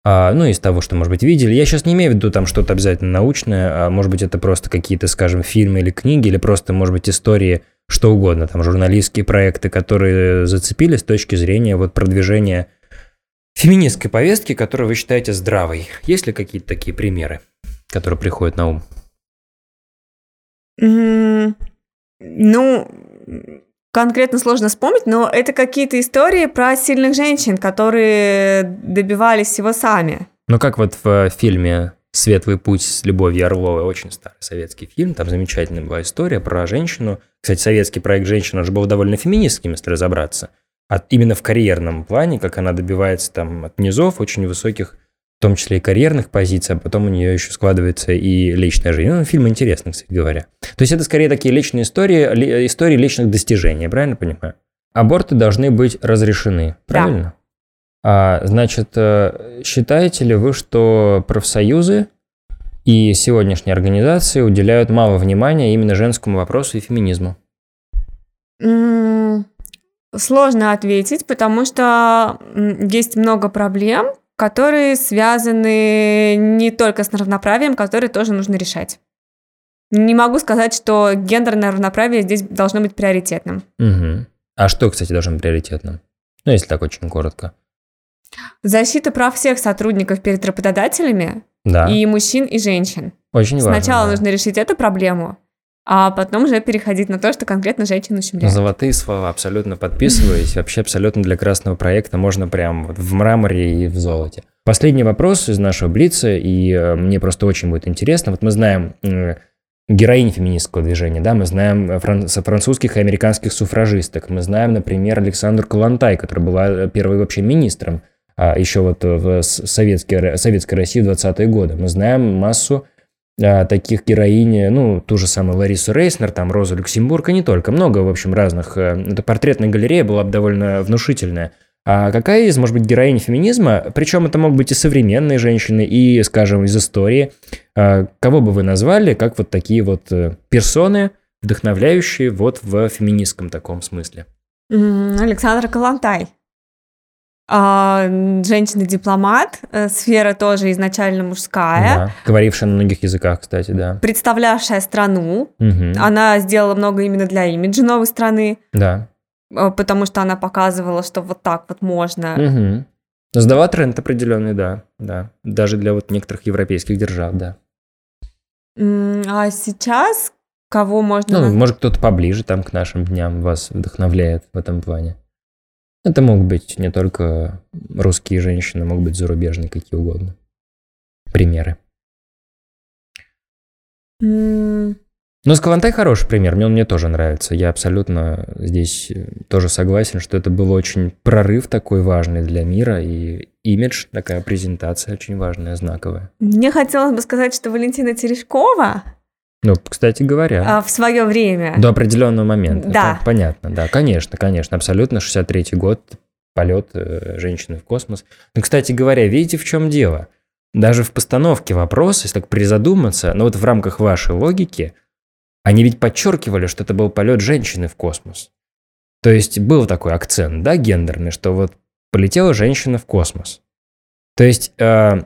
А, ну, из того, что, может быть, видели. Я сейчас не имею в виду там что-то обязательно научное, а может быть, это просто какие-то, скажем, фильмы или книги, или просто, может быть, истории, что угодно, там, журналистские проекты, которые зацепили с точки зрения вот продвижения феминистской повестки, которую вы считаете здравой. Есть ли какие-то такие примеры, которые приходят на ум? Mm, ну, конкретно сложно вспомнить, но это какие-то истории про сильных женщин, которые добивались всего сами. Ну, как вот в фильме «Светлый путь» с Любовью Орловой, очень старый советский фильм, там замечательная была история про женщину. Кстати, советский проект «Женщина» же был довольно феминистским, если разобраться. А именно в карьерном плане, как она добивается там от низов очень высоких в том числе и карьерных позиций, а потом у нее еще складывается и личная жизнь. Ну, фильм интересный, кстати говоря. То есть это скорее такие личные истории, истории личных достижений, я правильно понимаю? Аборты должны быть разрешены, правильно? Да. А, значит, э, считаете ли вы, что профсоюзы и сегодняшние организации уделяют мало внимания именно женскому вопросу и феминизму? Сложно ответить, потому что есть много проблем, которые связаны не только с равноправием, которые тоже нужно решать. Не могу сказать, что гендерное равноправие здесь должно быть приоритетным. Угу. А что, кстати, должно быть приоритетным? Ну, если так очень коротко. Защита прав всех сотрудников перед работодателями да. и мужчин, и женщин. Очень важно. Сначала да. нужно решить эту проблему, а потом уже переходить на то, что конкретно женщину ущемляет. Золотые слова, абсолютно подписываюсь. Вообще абсолютно для красного проекта можно прям в мраморе и в золоте. Последний вопрос из нашего Блица, и э, мне просто очень будет интересно. Вот мы знаем героинь феминистского движения, да, мы знаем фран- французских и американских суфражисток, мы знаем, например, Александру Калантай, которая была э, первой вообще министром а, еще вот в советской, советской России в 20-е годы. Мы знаем массу таких героинь, ну, ту же самую Ларису Рейснер, там, Розу Люксембург, и не только, много, в общем, разных. Э, эта портретная галерея была бы довольно внушительная. А какая из, может быть, героинь феминизма, причем это могут быть и современные женщины, и, скажем, из истории, а, кого бы вы назвали, как вот такие вот э, персоны, вдохновляющие вот в феминистском таком смысле? Александра Калантай. А, женщина-дипломат, э, сфера тоже изначально мужская. Да, говорившая на многих языках, кстати, да. Представлявшая страну. Угу. Она сделала много именно для имиджа новой страны. Да. Э, потому что она показывала, что вот так вот можно. Угу. Сдава тренд определенный, да, да. Даже для вот некоторых европейских держав, да. А сейчас кого можно... Ну, может, кто-то поближе там к нашим дням вас вдохновляет в этом плане. Это могут быть не только русские женщины, могут быть зарубежные, какие угодно. Примеры. Mm. Ну, Скалантай хороший пример, мне он мне тоже нравится. Я абсолютно здесь э, тоже согласен, что это был очень прорыв такой важный для мира, и имидж, такая презентация очень важная, знаковая. Мне хотелось бы сказать, что Валентина Терешкова ну, кстати говоря. А, в свое время. До определенного момента. Да. Понятно, да, конечно, конечно, абсолютно. 63-й год, полет э, женщины в космос. Но, кстати говоря, видите, в чем дело? Даже в постановке вопроса, если так призадуматься, но ну, вот в рамках вашей логики, они ведь подчеркивали, что это был полет женщины в космос. То есть был такой акцент, да, гендерный, что вот полетела женщина в космос. То есть э,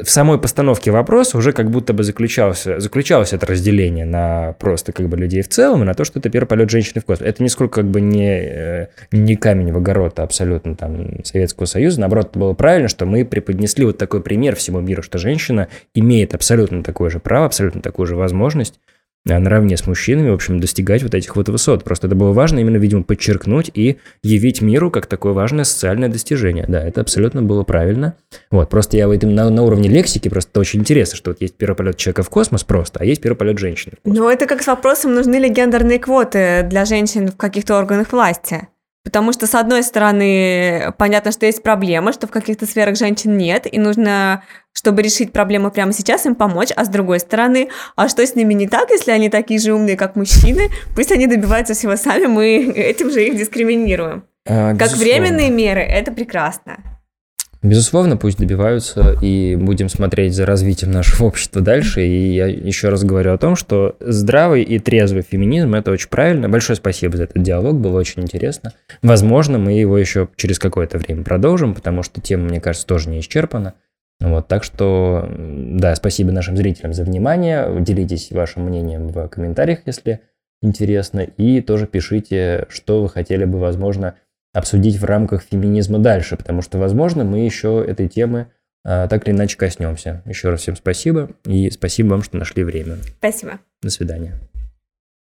в самой постановке вопроса уже как будто бы заключалось, заключалось это разделение на просто как бы людей в целом и на то, что это первый полет женщины в космос. Это нисколько как бы не, э, не камень в огород абсолютно там Советского Союза. Наоборот, это было правильно, что мы преподнесли вот такой пример всему миру, что женщина имеет абсолютно такое же право, абсолютно такую же возможность а, наравне с мужчинами, в общем, достигать вот этих вот высот. Просто это было важно именно, видимо, подчеркнуть и явить миру как такое важное социальное достижение. Да, это абсолютно было правильно. Вот, просто я в этом на, на уровне лексики просто очень интересно, что вот есть первый полет человека в космос просто, а есть первый полет женщины. Ну, это как с вопросом, нужны ли гендерные квоты для женщин в каких-то органах власти. Потому что, с одной стороны, понятно, что есть проблема, что в каких-то сферах женщин нет, и нужно, чтобы решить проблему прямо сейчас, им помочь, а с другой стороны, а что с ними не так, если они такие же умные, как мужчины, пусть они добиваются всего сами, мы этим же их дискриминируем. А, как временные меры, это прекрасно. Безусловно, пусть добиваются, и будем смотреть за развитием нашего общества дальше. И я еще раз говорю о том, что здравый и трезвый феминизм – это очень правильно. Большое спасибо за этот диалог, было очень интересно. Возможно, мы его еще через какое-то время продолжим, потому что тема, мне кажется, тоже не исчерпана. Вот, так что, да, спасибо нашим зрителям за внимание. Делитесь вашим мнением в комментариях, если интересно. И тоже пишите, что вы хотели бы, возможно, обсудить в рамках феминизма дальше, потому что, возможно, мы еще этой темы а, так или иначе коснемся. Еще раз всем спасибо и спасибо вам, что нашли время. Спасибо. До свидания.